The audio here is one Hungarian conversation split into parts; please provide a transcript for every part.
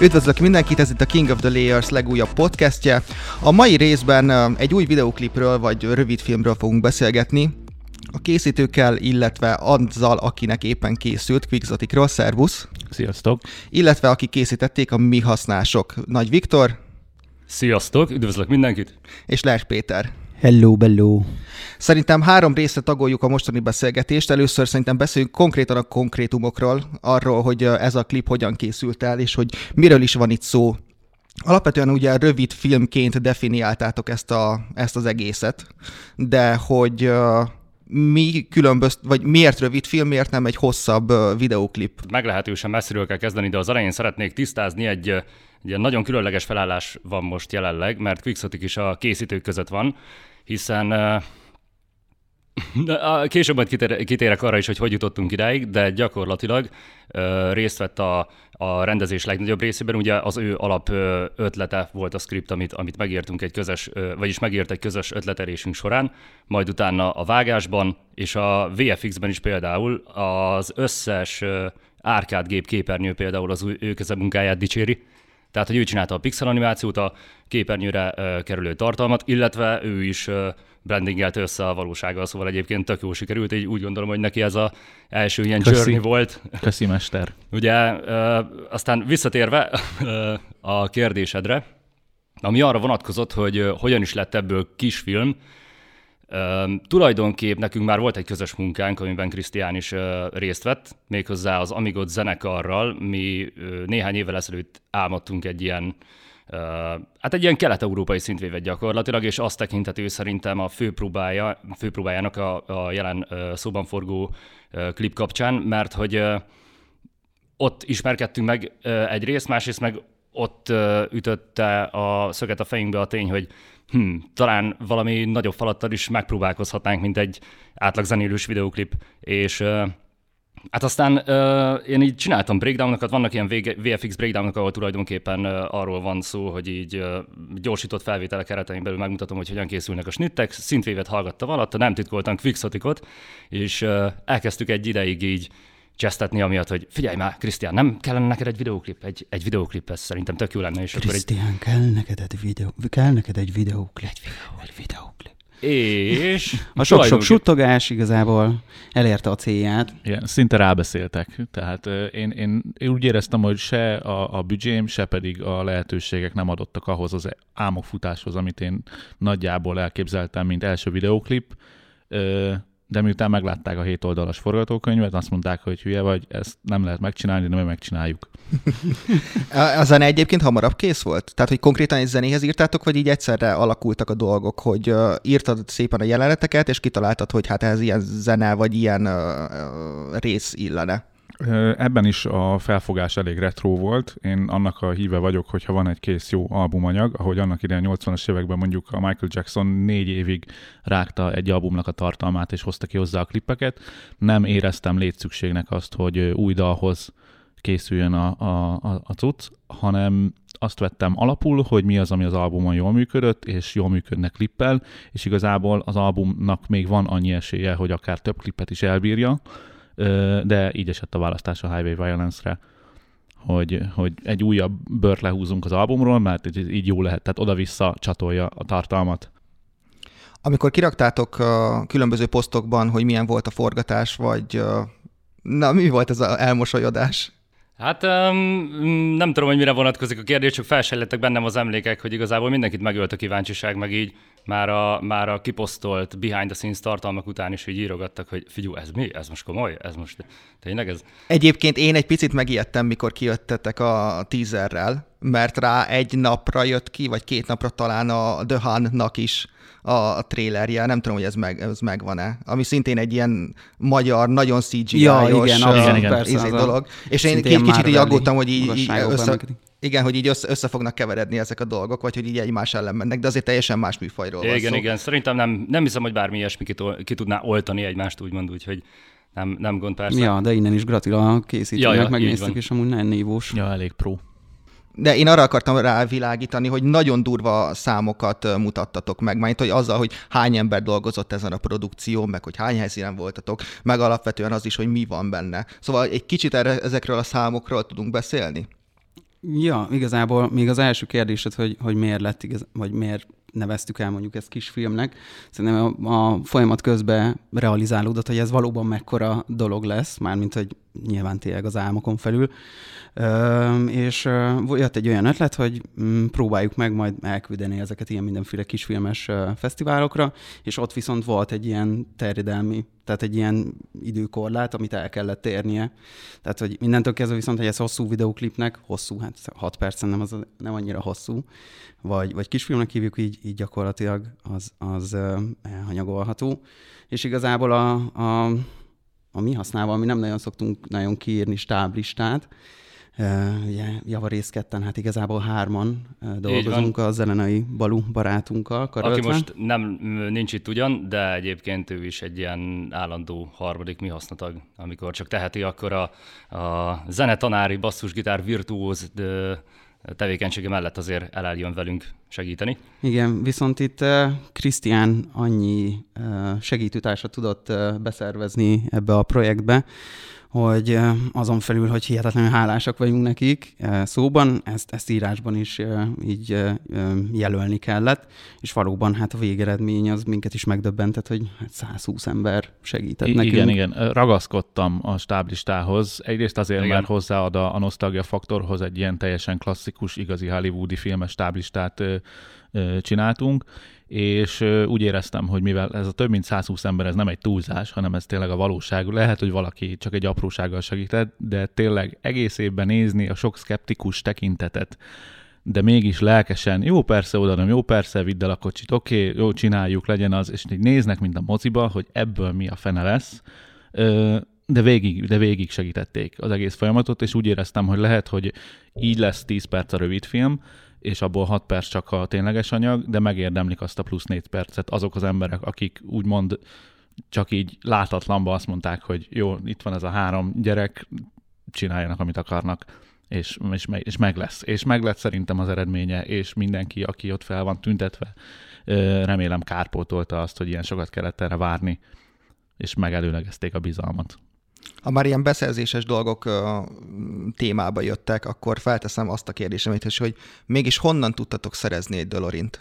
Üdvözlök mindenkit, ez itt a King of the Layers legújabb podcastje. A mai részben egy új videoklipről vagy rövidfilmről fogunk beszélgetni. A készítőkkel, illetve azzal, akinek éppen készült, Quickzotikról, szervusz! Sziasztok! Illetve akik készítették a Mi Hasznások, Nagy Viktor. Sziasztok, üdvözlök mindenkit! És Les Péter. Hello, bello. Szerintem három részre tagoljuk a mostani beszélgetést. Először szerintem beszéljünk konkrétan a konkrétumokról, arról, hogy ez a klip hogyan készült el, és hogy miről is van itt szó. Alapvetően ugye rövid filmként definiáltátok ezt, a, ezt az egészet, de hogy mi különböz, vagy miért rövid film, miért nem egy hosszabb videóklip? Meglehetősen messziről kell kezdeni, de az elején szeretnék tisztázni egy, egy nagyon különleges felállás van most jelenleg, mert Quixotic is a készítők között van, hiszen Később majd kitérek arra is, hogy hogy jutottunk idáig, de gyakorlatilag részt vett a, a rendezés legnagyobb részében. Ugye az ő alap ötlete volt a script, amit, amit megértünk egy közös, vagyis megért egy közös ötletelésünk során, majd utána a vágásban és a VFX-ben is például az összes árkádgép képernyő például az ő munkáját dicséri. Tehát, hogy ő csinálta a pixel animációt, a képernyőre kerülő tartalmat, illetve ő is brandingelte össze a valósággal, szóval egyébként tök jó sikerült, így úgy gondolom, hogy neki ez az első ilyen Köszi. journey volt. Köszi, mester. Ugye, aztán visszatérve a kérdésedre, ami arra vonatkozott, hogy hogyan is lett ebből kisfilm, Uh, tulajdonképp nekünk már volt egy közös munkánk, amiben Krisztián is uh, részt vett, méghozzá az Amigot zenekarral. Mi uh, néhány évvel ezelőtt álmodtunk egy ilyen hát egy ilyen kelet-európai szintvévet gyakorlatilag, és azt tekinthető szerintem a főpróbája, főpróbájának a, a jelen szóban forgó klip kapcsán, mert hogy ott ismerkedtünk meg egyrészt, másrészt meg ott ütötte a szöget a fejünkbe a tény, hogy hm, talán valami nagyobb falattal is megpróbálkozhatnánk, mint egy átlag zenélős videoklip, és Hát aztán uh, én így csináltam breakdownokat, vannak ilyen VFX breakdownok, ahol tulajdonképpen uh, arról van szó, hogy így uh, gyorsított felvételek keretein belül megmutatom, hogy hogyan készülnek a snittek, szintvévet hallgattam alatt, nem titkoltam quicksotikot, és uh, elkezdtük egy ideig így csesztetni, amiatt, hogy figyelj már, Krisztián, nem kellene neked egy videóklip? Egy, egy videóklip, ez szerintem tök jó lenne. Krisztián, egy... kell neked egy videó, kell neked egy videóklip. Egy, videó, egy videóklip. És a sok-sok suttogás igazából elérte a célját. Igen, szinte rábeszéltek. Tehát én, én, én úgy éreztem, hogy se a, a büdzsém, se pedig a lehetőségek nem adottak ahhoz az álmokfutáshoz, amit én nagyjából elképzeltem, mint első videóklip de miután meglátták a 7 oldalas forgatókönyvet, azt mondták, hogy hülye vagy, ezt nem lehet megcsinálni, de mi megcsináljuk. a zene egyébként hamarabb kész volt? Tehát, hogy konkrétan egy zenéhez írtátok, vagy így egyszerre alakultak a dolgok, hogy uh, írtad szépen a jeleneteket, és kitaláltad, hogy hát ez ilyen zene, vagy ilyen uh, rész illene? Ebben is a felfogás elég retro volt. Én annak a híve vagyok, hogyha van egy kész jó albumanyag, ahogy annak idején 80-as években mondjuk a Michael Jackson négy évig rágta egy albumnak a tartalmát, és hozta ki hozzá a klippeket. Nem éreztem létszükségnek azt, hogy új dalhoz készüljön a, a, a, a cucc, hanem azt vettem alapul, hogy mi az, ami az albumon jól működött, és jól működnek klippel, és igazából az albumnak még van annyi esélye, hogy akár több klippet is elbírja, de így esett a választás a Highway Violence-re, hogy, hogy egy újabb bört lehúzunk az albumról, mert így jó lehet, tehát oda-vissza csatolja a tartalmat. Amikor kiraktátok különböző posztokban, hogy milyen volt a forgatás, vagy na, mi volt ez az elmosolyodás? Hát um, nem tudom, hogy mire vonatkozik a kérdés, csak felsejlettek bennem az emlékek, hogy igazából mindenkit megölt a kíváncsiság, meg így már a, már a kiposztolt behind the scenes tartalmak után is így írogattak, hogy figyú, ez mi? Ez most komoly? Ez most tényleg ez? Egyébként én egy picit megijedtem, mikor kijöttetek a teaserrel, mert rá egy napra jött ki, vagy két napra talán a The Hun-nak is a, a trailerje, nem tudom, hogy ez, meg, ez megvan-e, ami szintén egy ilyen magyar, nagyon CGI-os ja, igen, uh, igen, igen, persze, dolog. És én egy kicsit így aggódtam, hogy így, így össze, igen, hogy így össze, össze fognak keveredni ezek a dolgok, vagy hogy így egymás ellen mennek, de azért teljesen más műfajról igen, van Igen, igen, szerintem nem, nem hiszem, hogy bármi ilyesmi ki, ki tudná oltani egymást, úgymond, úgyhogy nem, nem gond persze. Ja, de innen is gratulál a készítőnek, ja, ja, megnéztük, és amúgy nagyon nívós. Ja, elég pro. De én arra akartam rávilágítani, hogy nagyon durva számokat mutattatok meg, majd hogy azzal, hogy hány ember dolgozott ezen a produkció, meg hogy hány helyszínen voltatok, meg alapvetően az is, hogy mi van benne. Szóval egy kicsit erre, ezekről a számokról tudunk beszélni? Ja, igazából még az első kérdésed, hogy, hogy miért lett igaz, vagy miért neveztük el mondjuk ezt kisfilmnek. Szerintem a, a folyamat közben realizálódott, hogy ez valóban mekkora dolog lesz, mármint, hogy nyilván tényleg az álmokon felül. Ö, és jött egy olyan ötlet, hogy mm, próbáljuk meg majd elküldeni ezeket ilyen mindenféle kisfilmes fesztiválokra, és ott viszont volt egy ilyen terjedelmi, tehát egy ilyen időkorlát, amit el kellett érnie. Tehát, hogy mindentől kezdve viszont, hogy ez hosszú videoklipnek, hosszú, hát 6 percen nem, az, nem annyira hosszú, vagy, vagy kisfilmnek hívjuk, így, így gyakorlatilag az, az elhanyagolható. És igazából a, a, a mi használva, mi nem nagyon szoktunk nagyon kiírni stáblistát, ugye javarészt ketten, hát igazából hárman dolgozunk a zelenai Balú barátunkkal. Karöltve. Aki most nem, nincs itt ugyan, de egyébként ő is egy ilyen állandó harmadik mi hasznatag, amikor csak teheti, akkor a, a zenetanári basszusgitár virtuóz de tevékenysége mellett azért eljön velünk segíteni. Igen, viszont itt Krisztián annyi segítőtársat tudott beszervezni ebbe a projektbe, hogy azon felül, hogy hihetetlenül hálásak vagyunk nekik szóban, ezt, ezt írásban is így jelölni kellett, és valóban hát a végeredmény az minket is megdöbbentett, hogy 120 hát ember segített I- nekünk. Igen, igen, ragaszkodtam a stáblistához, egyrészt azért, igen. mert hozzáad a, a nosztalgia faktorhoz egy ilyen teljesen klasszikus, igazi hollywoodi filmes stáblistát csináltunk, és úgy éreztem, hogy mivel ez a több mint 120 ember, ez nem egy túlzás, hanem ez tényleg a valóság. Lehet, hogy valaki csak egy aprósággal segített, de tényleg egész évben nézni a sok szkeptikus tekintetet, de mégis lelkesen, jó persze oda, nem jó persze, vidd el a kocsit, oké, okay, jó, csináljuk, legyen az, és így néznek, mint a moziba, hogy ebből mi a fene lesz, de végig, de végig segítették az egész folyamatot, és úgy éreztem, hogy lehet, hogy így lesz 10 perc a rövid film, és abból 6 perc csak a tényleges anyag, de megérdemlik azt a plusz 4 percet azok az emberek, akik úgymond csak így látatlanba azt mondták, hogy jó, itt van ez a három gyerek, csináljanak, amit akarnak, és, és, és meg lesz. És meg lett szerintem az eredménye, és mindenki, aki ott fel van tüntetve, remélem kárpótolta azt, hogy ilyen sokat kellett erre várni, és megelőlegezték a bizalmat ha már ilyen beszerzéses dolgok uh, témába jöttek, akkor felteszem azt a kérdésemet is, hogy mégis honnan tudtatok szerezni egy Dolorint?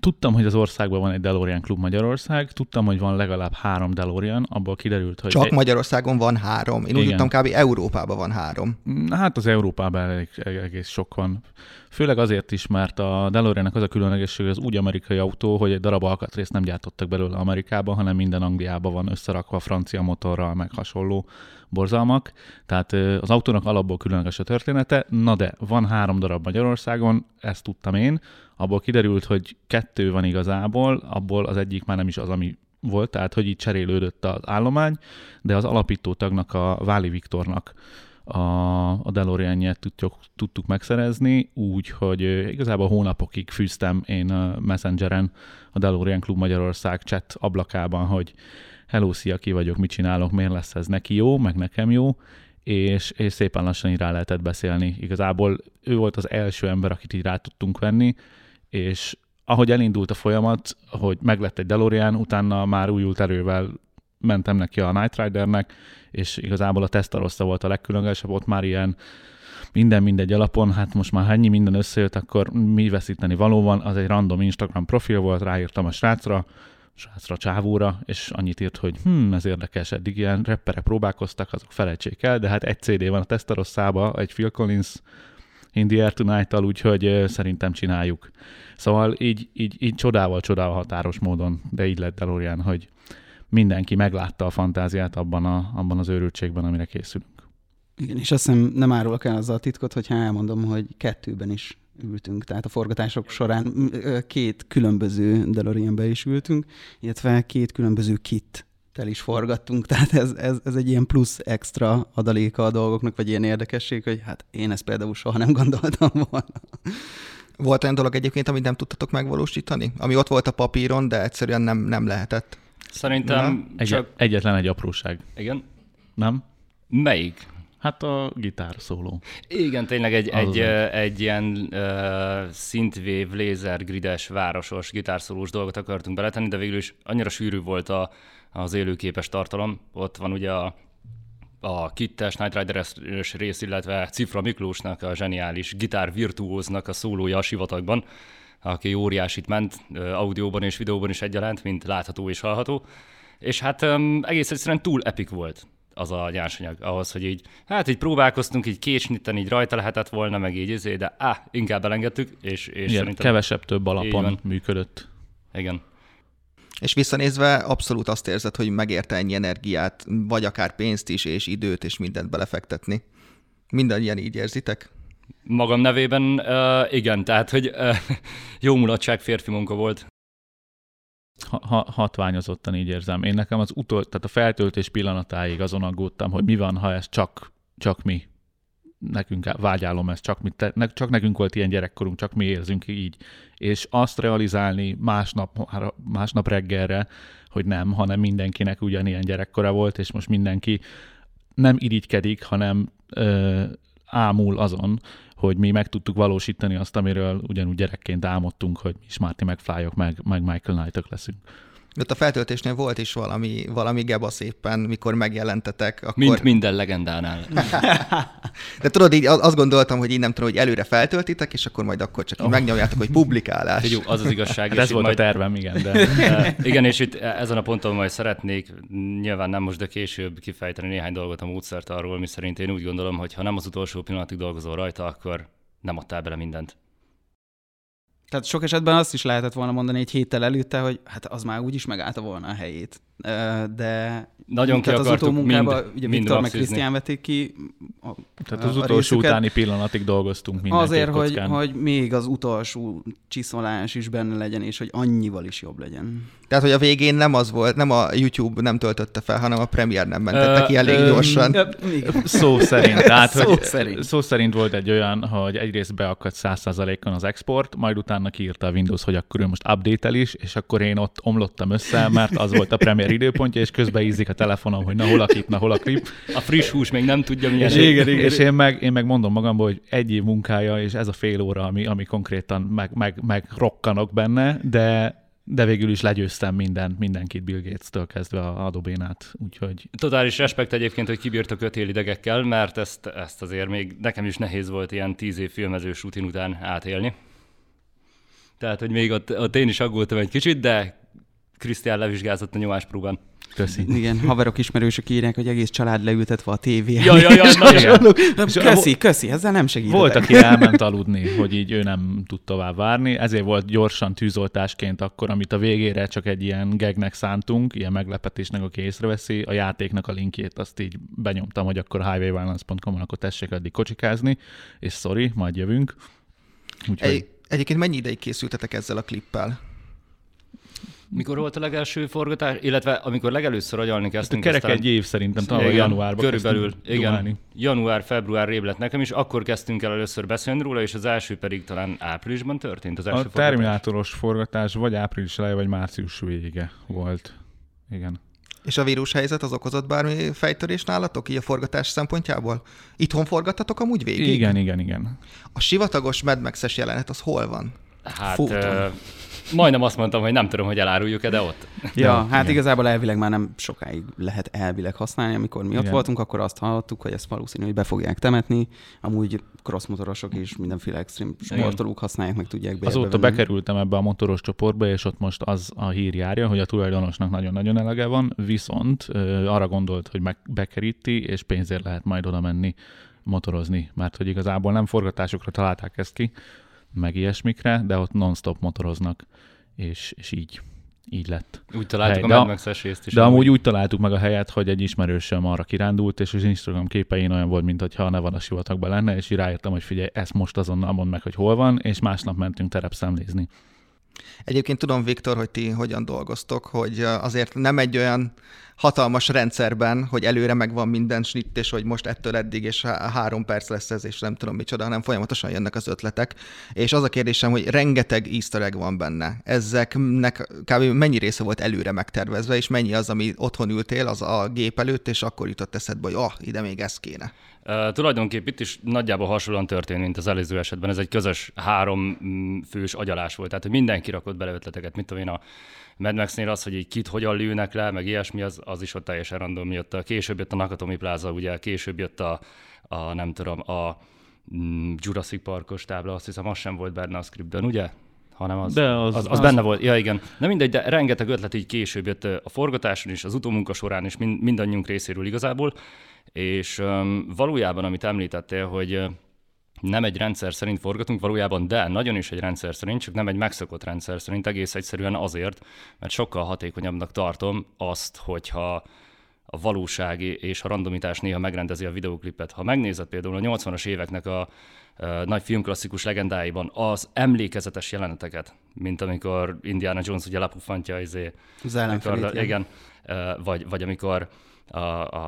Tudtam, hogy az országban van egy DeLorean Klub Magyarország, tudtam, hogy van legalább három DeLorean, abból kiderült, hogy... Csak egy... Magyarországon van három. Én Igen. úgy tudtam, kb. Európában van három. Hát az Európában elég, egész sok van. Főleg azért is, mert a DeLoreannek az a különlegesség, hogy az úgy amerikai autó, hogy egy darab alkatrészt nem gyártottak belőle Amerikában, hanem minden Angliában van összerakva francia motorral, meg hasonló borzalmak. Tehát az autónak alapból különleges a története, na de van három darab Magyarországon, ezt tudtam én, abból kiderült, hogy kettő van igazából, abból az egyik már nem is az, ami volt, tehát hogy így cserélődött az állomány, de az alapító tagnak, a Váli Viktornak a, a DeLorean-jét tudtuk, tudtuk megszerezni, úgy, hogy igazából hónapokig fűztem én a Messengeren a DeLorean Klub Magyarország chat ablakában, hogy hello, szia, ki vagyok, mit csinálok, miért lesz ez neki jó, meg nekem jó, és, és szépen lassan így rá lehetett beszélni. Igazából ő volt az első ember, akit így rá tudtunk venni, és ahogy elindult a folyamat, hogy meglett egy DeLorean, utána már újult erővel mentem neki a Night Ridernek, és igazából a Testarossa volt a legkülönlegesebb, ott már ilyen minden mindegy alapon, hát most már ennyi minden összejött, akkor mi veszíteni valóban, az egy random Instagram profil volt, ráírtam a srácra, srácra, csávóra, és annyit írt, hogy hm, ez érdekes, eddig ilyen repperek próbálkoztak, azok felejtsék el, de hát egy CD van a Testaroszába, egy Phil Collins In the Air Tonight-tal, úgyhogy szerintem csináljuk. Szóval így, így, így csodával, csodával határos módon, de így lett DeLorean, hogy mindenki meglátta a fantáziát abban, a, abban az őrültségben, amire készülünk. Igen, és azt hiszem nem árulok el az a titkot, hogyha elmondom, hogy kettőben is ültünk, tehát a forgatások során két különböző DeLoreanbe is ültünk, illetve két különböző kit tel is forgattunk, tehát ez, ez, ez egy ilyen plusz extra adaléka a dolgoknak, vagy ilyen érdekesség, hogy hát én ezt például soha nem gondoltam volna. Volt olyan dolog egyébként, amit nem tudtatok megvalósítani? Ami ott volt a papíron, de egyszerűen nem, nem lehetett. Szerintem Egy, csak... Egyetlen egy apróság. Igen? Nem? Melyik? Hát a gitár szóló. Igen, tényleg egy, egy, egy, egy ilyen uh, szintvév, lézer, grides, városos, gitárszólós dolgot akartunk beletenni, de végül is annyira sűrű volt a, az élőképes tartalom. Ott van ugye a a Kittes Night Rider-es rész, illetve Cifra Miklósnak, a zseniális gitár virtuóznak a szólója a sivatagban, aki óriásit ment audióban és videóban is egyaránt, mint látható és hallható. És hát um, egész egyszerűen túl epik volt az a nyersanyag ahhoz, hogy így, hát így próbálkoztunk, így késnitten, így rajta lehetett volna, meg így izé, de á, inkább elengedtük, és, és Igen, kevesebb több alapon működött. Igen. És visszanézve abszolút azt érzed, hogy megérte ennyi energiát, vagy akár pénzt is, és időt, és mindent belefektetni. ilyen így érzitek? Magam nevében uh, igen, tehát, hogy uh, jó mulatság férfi munka volt. Ha, ha, hatványozottan így érzem. Én nekem az utol, tehát a feltöltés pillanatáig azon aggódtam, hogy mi van, ha ez csak, csak mi nekünk vágyálom ezt, csak, mi, te, csak nekünk volt ilyen gyerekkorunk, csak mi érzünk így. És azt realizálni másnap, másnap reggelre, hogy nem, hanem mindenkinek ugyanilyen gyerekkora volt, és most mindenki nem irigykedik, hanem ö, ámul azon, hogy mi meg tudtuk valósítani azt, amiről ugyanúgy gyerekként álmodtunk, hogy mi is Marty McFly-ok, meg, meg Michael Knight-ok leszünk. Ott a feltöltésnél volt is valami, valami gebasz éppen, mikor megjelentetek. Akkor... Mint minden legendánál. de tudod, így azt gondoltam, hogy így nem tudom, hogy előre feltöltitek, és akkor majd akkor csak oh. megnyomjátok, hogy publikálás. Jó, az az igazság. Hát ez volt majd... a tervem, igen. De... igen, és itt ezen a ponton majd szeretnék, nyilván nem most, de később kifejteni néhány dolgot a módszert arról, mi szerint én úgy gondolom, hogy ha nem az utolsó pillanatig dolgozol rajta, akkor nem adtál bele mindent. Tehát sok esetben azt is lehetett volna mondani egy héttel előtte, hogy hát az már úgyis megállta volna a helyét. De nagyon ki az utómunkában, mind, ugye mind Viktor meg Krisztián vették ki. A, Tehát az a utolsó részüket. utáni pillanatig dolgoztunk minden Azért, hogy, hogy még az utolsó csiszolás is benne legyen, és hogy annyival is jobb legyen. Tehát, hogy a végén nem az volt, nem a YouTube nem töltötte fel, hanem a Premiere nem mentette ki elég gyorsan. Szó szerint. Tehát, szó, hogy, szerint. szó szerint volt egy olyan, hogy egyrészt beakadt 100%-on az export, majd utána kiírta a Windows, hogy akkor ő most update is, és akkor én ott omlottam össze, mert az volt a Premiere időpontja, és közben ízik a telefonom, hogy na hol a klip, na hol a klip. A friss hús még nem tudja, milyen. És, igen, igen, és én, meg, én meg mondom magamból, hogy egy év munkája, és ez a fél óra, ami, ami konkrétan meg, meg, meg rokkanok benne, de de végül is legyőztem minden, mindenkit Bill Gates-től kezdve a Adobe-nát, úgyhogy... Totális respekt egyébként, hogy kibírt a kötélidegekkel, mert ezt, ezt azért még nekem is nehéz volt ilyen tíz év filmezős rutin után átélni. Tehát, hogy még ott, ott én is aggódtam egy kicsit, de Krisztián levizsgázott a nyomáspróbán. Köszi. Igen, haverok, ismerősök írják, hogy egész család leültetve a tévé. Ja, ja, ja, na, köszi, köszi, ezzel nem segítetek. Volt, aki elment aludni, hogy így ő nem tud tovább várni, ezért volt gyorsan tűzoltásként akkor, amit a végére csak egy ilyen gegnek szántunk, ilyen meglepetésnek, aki észreveszi, a játéknak a linkjét azt így benyomtam, hogy akkor highwayviolence.com-on akkor tessék addig kocsikázni, és sorry, majd jövünk. Úgyhogy... Egy, egyébként mennyi ideig készültetek ezzel a klippel? Mikor volt a legelső forgatás, illetve amikor legelőször agyalni kezdtünk. Hát kerek egy év szerintem, talán januárban Körülbelül, igen. Január-február rév lett nekem is, akkor kezdtünk el először beszélni róla, és az első pedig talán áprilisban történt az első A forgatás. Terminátoros forgatás vagy április eleje, vagy március vége volt. Igen. És a vírushelyzet az okozott bármi fejtörés nálatok, így a forgatás szempontjából? Itthon forgattatok amúgy végig? Igen, igen, igen. A sivatagos Mad Max-es jelenet az hol van? Hát, Majdnem azt mondtam, hogy nem tudom, hogy eláruljuk-e, de ott. Ja, ja hát igen. igazából elvileg már nem sokáig lehet elvileg használni. Amikor mi ott igen. voltunk, akkor azt hallottuk, hogy ezt valószínű, hogy be fogják temetni. Amúgy crossmotorosok is mindenféle extrém sportolók használják, meg tudják be. Azóta bekerültem ebbe a motoros csoportba, és ott most az a hír járja, hogy a tulajdonosnak nagyon-nagyon elege van, viszont ö, arra gondolt, hogy meg bekeríti, és pénzért lehet majd oda menni motorozni, mert hogy igazából nem forgatásokra találták ezt ki, meg ilyesmikre, de ott non-stop motoroznak, és, és így, így lett. Úgy találtuk hely. a Mad Max részt is. De amúgy úgy találtuk meg a helyet, hogy egy ismerősöm arra kirándult, és az Instagram képein olyan volt, mintha ne van a sivatagban lenne, és rájöttem, hogy figyelj, ezt most azonnal mond meg, hogy hol van, és másnap mentünk terepszemlézni. Egyébként tudom, Viktor, hogy ti hogyan dolgoztok, hogy azért nem egy olyan hatalmas rendszerben, hogy előre megvan minden snitt, és hogy most ettől eddig, és három perc lesz ez, és nem tudom micsoda, hanem folyamatosan jönnek az ötletek. És az a kérdésem, hogy rengeteg easter egg van benne. Ezeknek kb. mennyi része volt előre megtervezve, és mennyi az, ami otthon ültél az a gép előtt, és akkor jutott eszedbe, hogy oh, ide még ez kéne. Tulajdonképp itt is nagyjából hasonlóan történt, mint az előző esetben. Ez egy közös három mm, fős agyalás volt. Tehát, hogy mindenki rakott bele ötleteket. Mit tudom én, a Mad Max-nél az, hogy így kit hogyan lőnek le, meg ilyesmi, az, az is ott teljesen random jött. A, később jött a Nakatomi Plaza, ugye később jött a, a nem tudom, a mm, Jurassic Parkos tábla, azt hiszem, az sem volt benne a scriptben, ugye? hanem az, De az- az, az, az- benne volt. Ja, igen. Na mindegy, de rengeteg ötlet így később jött a forgatáson is, az utómunka során is, mind, mindannyiunk részéről igazából, és um, valójában, amit említettél, hogy nem egy rendszer szerint forgatunk, valójában de, nagyon is egy rendszer szerint, csak nem egy megszokott rendszer szerint, egész egyszerűen azért, mert sokkal hatékonyabbnak tartom azt, hogyha a valóság és a randomitás néha megrendezi a videóklipet. Ha megnézed például a 80-as éveknek a, a nagy filmklasszikus legendáiban az emlékezetes jeleneteket, mint amikor Indiana Jones ugye lepuffantja izé, Az amikor, ellenfelét. igen. vagy, vagy amikor a,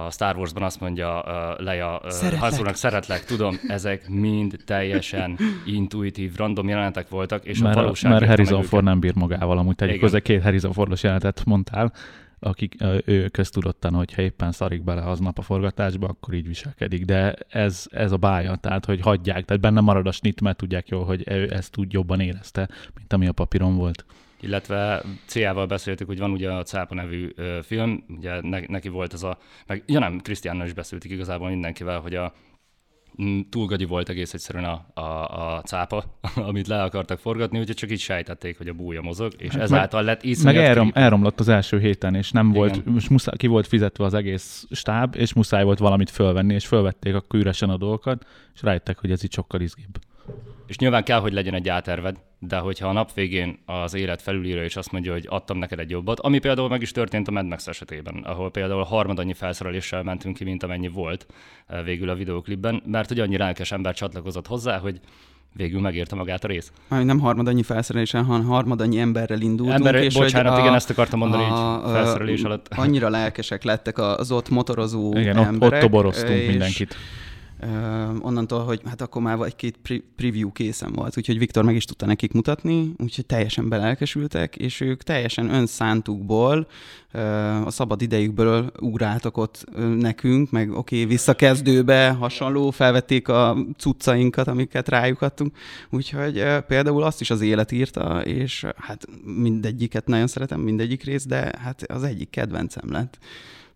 a Star Warsban azt mondja uh, Leia uh, Szeretlek. Han Solo-nak, szeretlek, tudom, ezek mind teljesen intuitív, random jelenetek voltak, és a Mert, valóság meg Harrison. Ford nem bír magával, amúgy tegyük hozzá két Harrison Fordos jelenetet mondtál, akik ő köztudottan, hogyha éppen szarik bele aznap a forgatásba, akkor így viselkedik. De ez, ez a bája, tehát hogy hagyják, tehát benne marad a snit, mert tudják jól, hogy ő ezt úgy jobban érezte, mint ami a papíron volt. Illetve Ciával beszéltük, hogy van ugye a Cápa nevű film, ugye ne, neki volt ez a, meg, ja nem, Krisztiánnal is beszéltük igazából mindenkivel, hogy a mm, túlgagyi volt egész egyszerűen a, a, a cápa, amit le akartak forgatni, úgyhogy csak így sejtették, hogy a búja mozog, és Hát ezáltal lett Meg iszonyat elrom, creepy. elromlott az első héten, és nem volt, Igen. most muszáj, ki volt fizetve az egész stáb, és muszáj volt valamit fölvenni, és fölvették a üresen a dolgokat, és rájöttek, hogy ez így sokkal izgibb. És nyilván kell, hogy legyen egy áterved, de hogyha a nap végén az élet felülírja, és azt mondja, hogy adtam neked egy jobbat, ami például meg is történt a Mad Max esetében, ahol például harmad annyi felszereléssel mentünk ki, mint amennyi volt eh, végül a videóklipben, mert hogy annyi lelkes ember csatlakozott hozzá, hogy végül megérte magát a rész. Már nem harmad annyi felszerelésen, hanem harmad annyi emberrel indultunk. Emberre, és bocsánat, hogy igen, ezt akartam mondani így a- felszerelés alatt. Annyira lelkesek lettek az ott motorozó Igen, ott, emberek. ott toboroztunk és, mindenkit. Onnantól, hogy hát akkor már egy-két pre- preview készen volt, úgyhogy Viktor meg is tudta nekik mutatni, úgyhogy teljesen belelkesültek, és ők teljesen önszántukból, a szabad idejükből ugráltak ott nekünk, meg oké, okay, visszakezdőbe hasonló, felvették a cuccainkat, amiket rájuk adtunk, úgyhogy például azt is az élet írta, és hát mindegyiket nagyon szeretem, mindegyik rész, de hát az egyik kedvencem lett,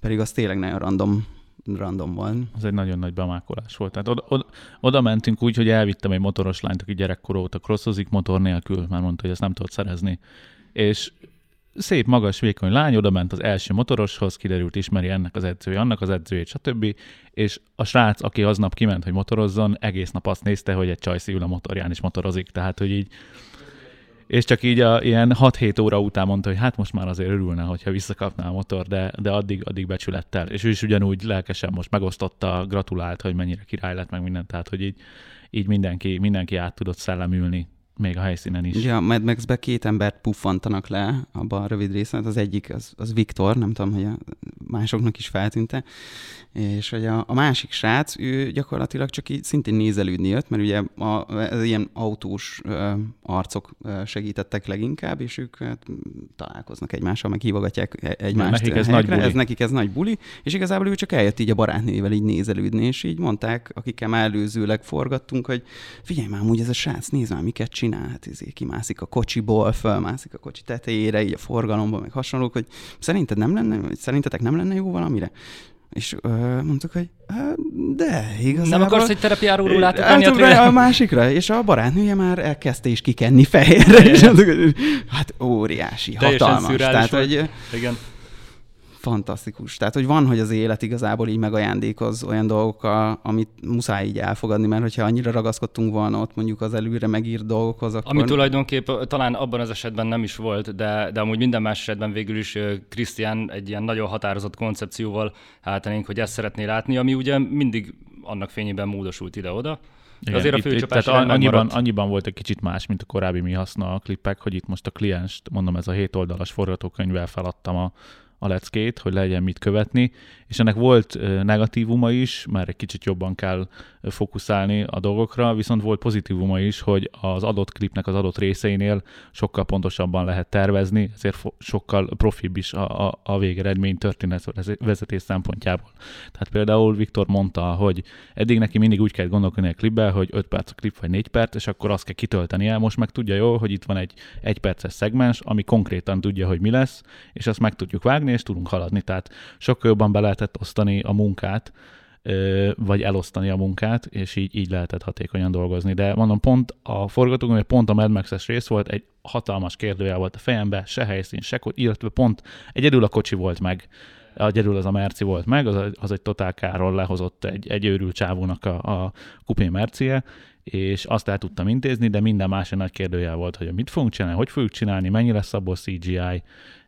pedig az tényleg nagyon random, random volt. Az egy nagyon nagy bemákolás volt. Tehát oda, oda, oda mentünk úgy, hogy elvittem egy motoros lányt, aki gyerekkor óta crossozik motor nélkül, már mondta, hogy ezt nem tudod szerezni. És szép, magas, vékony lány oda ment az első motoroshoz, kiderült, ismeri ennek az edzője, annak az edzőjét, stb. És a srác, aki aznap kiment, hogy motorozzon, egész nap azt nézte, hogy egy csajszi ül a motorján és motorozik. Tehát, hogy így és csak így a, ilyen 6-7 óra után mondta, hogy hát most már azért örülne, hogyha visszakapná a motor, de, de addig, addig becsülettel. És ő is ugyanúgy lelkesen most megosztotta, gratulált, hogy mennyire király lett, meg mindent, tehát hogy így, így mindenki, mindenki át tudott szellemülni, még a helyszínen is. Ugye a Mad Max-be két embert puffantanak le abban a rövid részben, az egyik az, az Viktor, nem tudom, hogy a másoknak is feltűnte, és hogy a, a másik srác, ő gyakorlatilag csak így szintén nézelődni jött, mert ugye a, ez ilyen autós ö, arcok ö, segítettek leginkább, és ők hát, találkoznak egymással, meg hívogatják e- egymást. nekik ez nagy buli. ez nekik ez nagy buli, és igazából ő csak eljött így a barátnével így nézelődni, és így mondták, akikkel már előzőleg forgattunk, hogy figyelj már, amúgy ez a srác, nézd már, miket csinál, hát izé, kimászik a kocsiból, fölmászik a kocsi tetejére, így a forgalomban, meg hasonlók, hogy szerinted nem lenne, szerintetek nem lenne jó valamire? És ö, mondtuk, hogy de, igazából... Nem akarsz egy terepiáróról a Átugrani a másikra, és a barátnője már elkezdte is kikenni fehérre, és mondtuk, hogy hát óriási, Teljesen hatalmas. Tehát, hogy Igen. Fantasztikus. Tehát, hogy van, hogy az élet igazából így megajándékoz olyan dolgokkal, amit muszáj így elfogadni, mert hogyha annyira ragaszkodtunk volna ott mondjuk az előre megírt dolgokhoz, akkor... Ami tulajdonképp talán abban az esetben nem is volt, de, de amúgy minden más esetben végül is Krisztián egy ilyen nagyon határozott koncepcióval áltanénk, hogy ezt szeretné látni, ami ugye mindig annak fényében módosult ide-oda. Igen, azért a itt- itt- főcsapás tehát annyiban, annyiban volt egy kicsit más, mint a korábbi mi haszna a klippek, hogy itt most a klienst, mondom, ez a 7 oldalas forgatókönyvvel feladtam a, a leckét, hogy legyen mit követni, és ennek volt negatívuma is, mert egy kicsit jobban kell fókuszálni a dolgokra, viszont volt pozitívuma is, hogy az adott klipnek az adott részeinél sokkal pontosabban lehet tervezni, ezért sokkal profibb is a, a, a végeredmény történetvezetés szempontjából. Tehát például Viktor mondta, hogy eddig neki mindig úgy kell gondolkodni a klipben, hogy 5 perc a klip vagy 4 perc, és akkor azt kell kitöltenie. Most meg tudja jól, hogy itt van egy 1 perces szegmens, ami konkrétan tudja, hogy mi lesz, és azt meg tudjuk vágni, és tudunk haladni. Tehát sokkal jobban be lehetett osztani a munkát, vagy elosztani a munkát, és így, így lehetett hatékonyan dolgozni. De mondom, pont a forgatókönyv, pont a Mad Max-es rész volt, egy hatalmas kérdőjel volt a fejembe, se helyszín, se illetve pont egyedül a kocsi volt meg, egyedül az a Merci volt meg, az, az egy totál káról lehozott egy, egy őrült csávónak a, a kupé Mercie, és azt el tudtam intézni, de minden más egy nagy kérdőjel volt, hogy mit fogunk csinálni, hogy fogjuk csinálni, mennyi lesz abból CGI,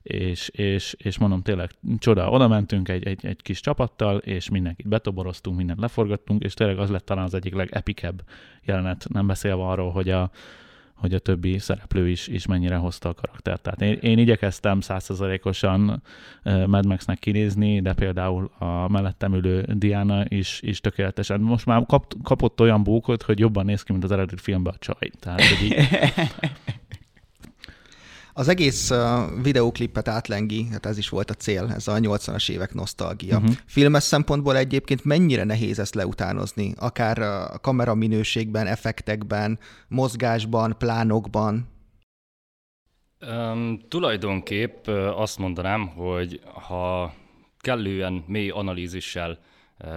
és, és, és mondom tényleg csoda, oda mentünk egy, egy, egy kis csapattal, és mindenkit betoboroztunk, mindent leforgattunk, és tényleg az lett talán az egyik legepikebb jelenet, nem beszélve arról, hogy a, hogy a többi szereplő is, is mennyire hozta a karaktert. Tehát én, én igyekeztem százszerzalékosan Mad Max-nek kinézni, de például a mellettem ülő Diana is, is tökéletesen. Most már kap, kapott olyan bókot, hogy jobban néz ki, mint az eredeti filmben a csaj. Tehát, hogy így, Az egész videóklipet átlengi, hát ez is volt a cél, ez a 80-as évek nosztalgia. Uh-huh. Filmes szempontból egyébként mennyire nehéz ezt leutánozni, akár a kamera minőségben, effektekben, mozgásban, plánokban? Um, tulajdonképp azt mondanám, hogy ha kellően mély analízissel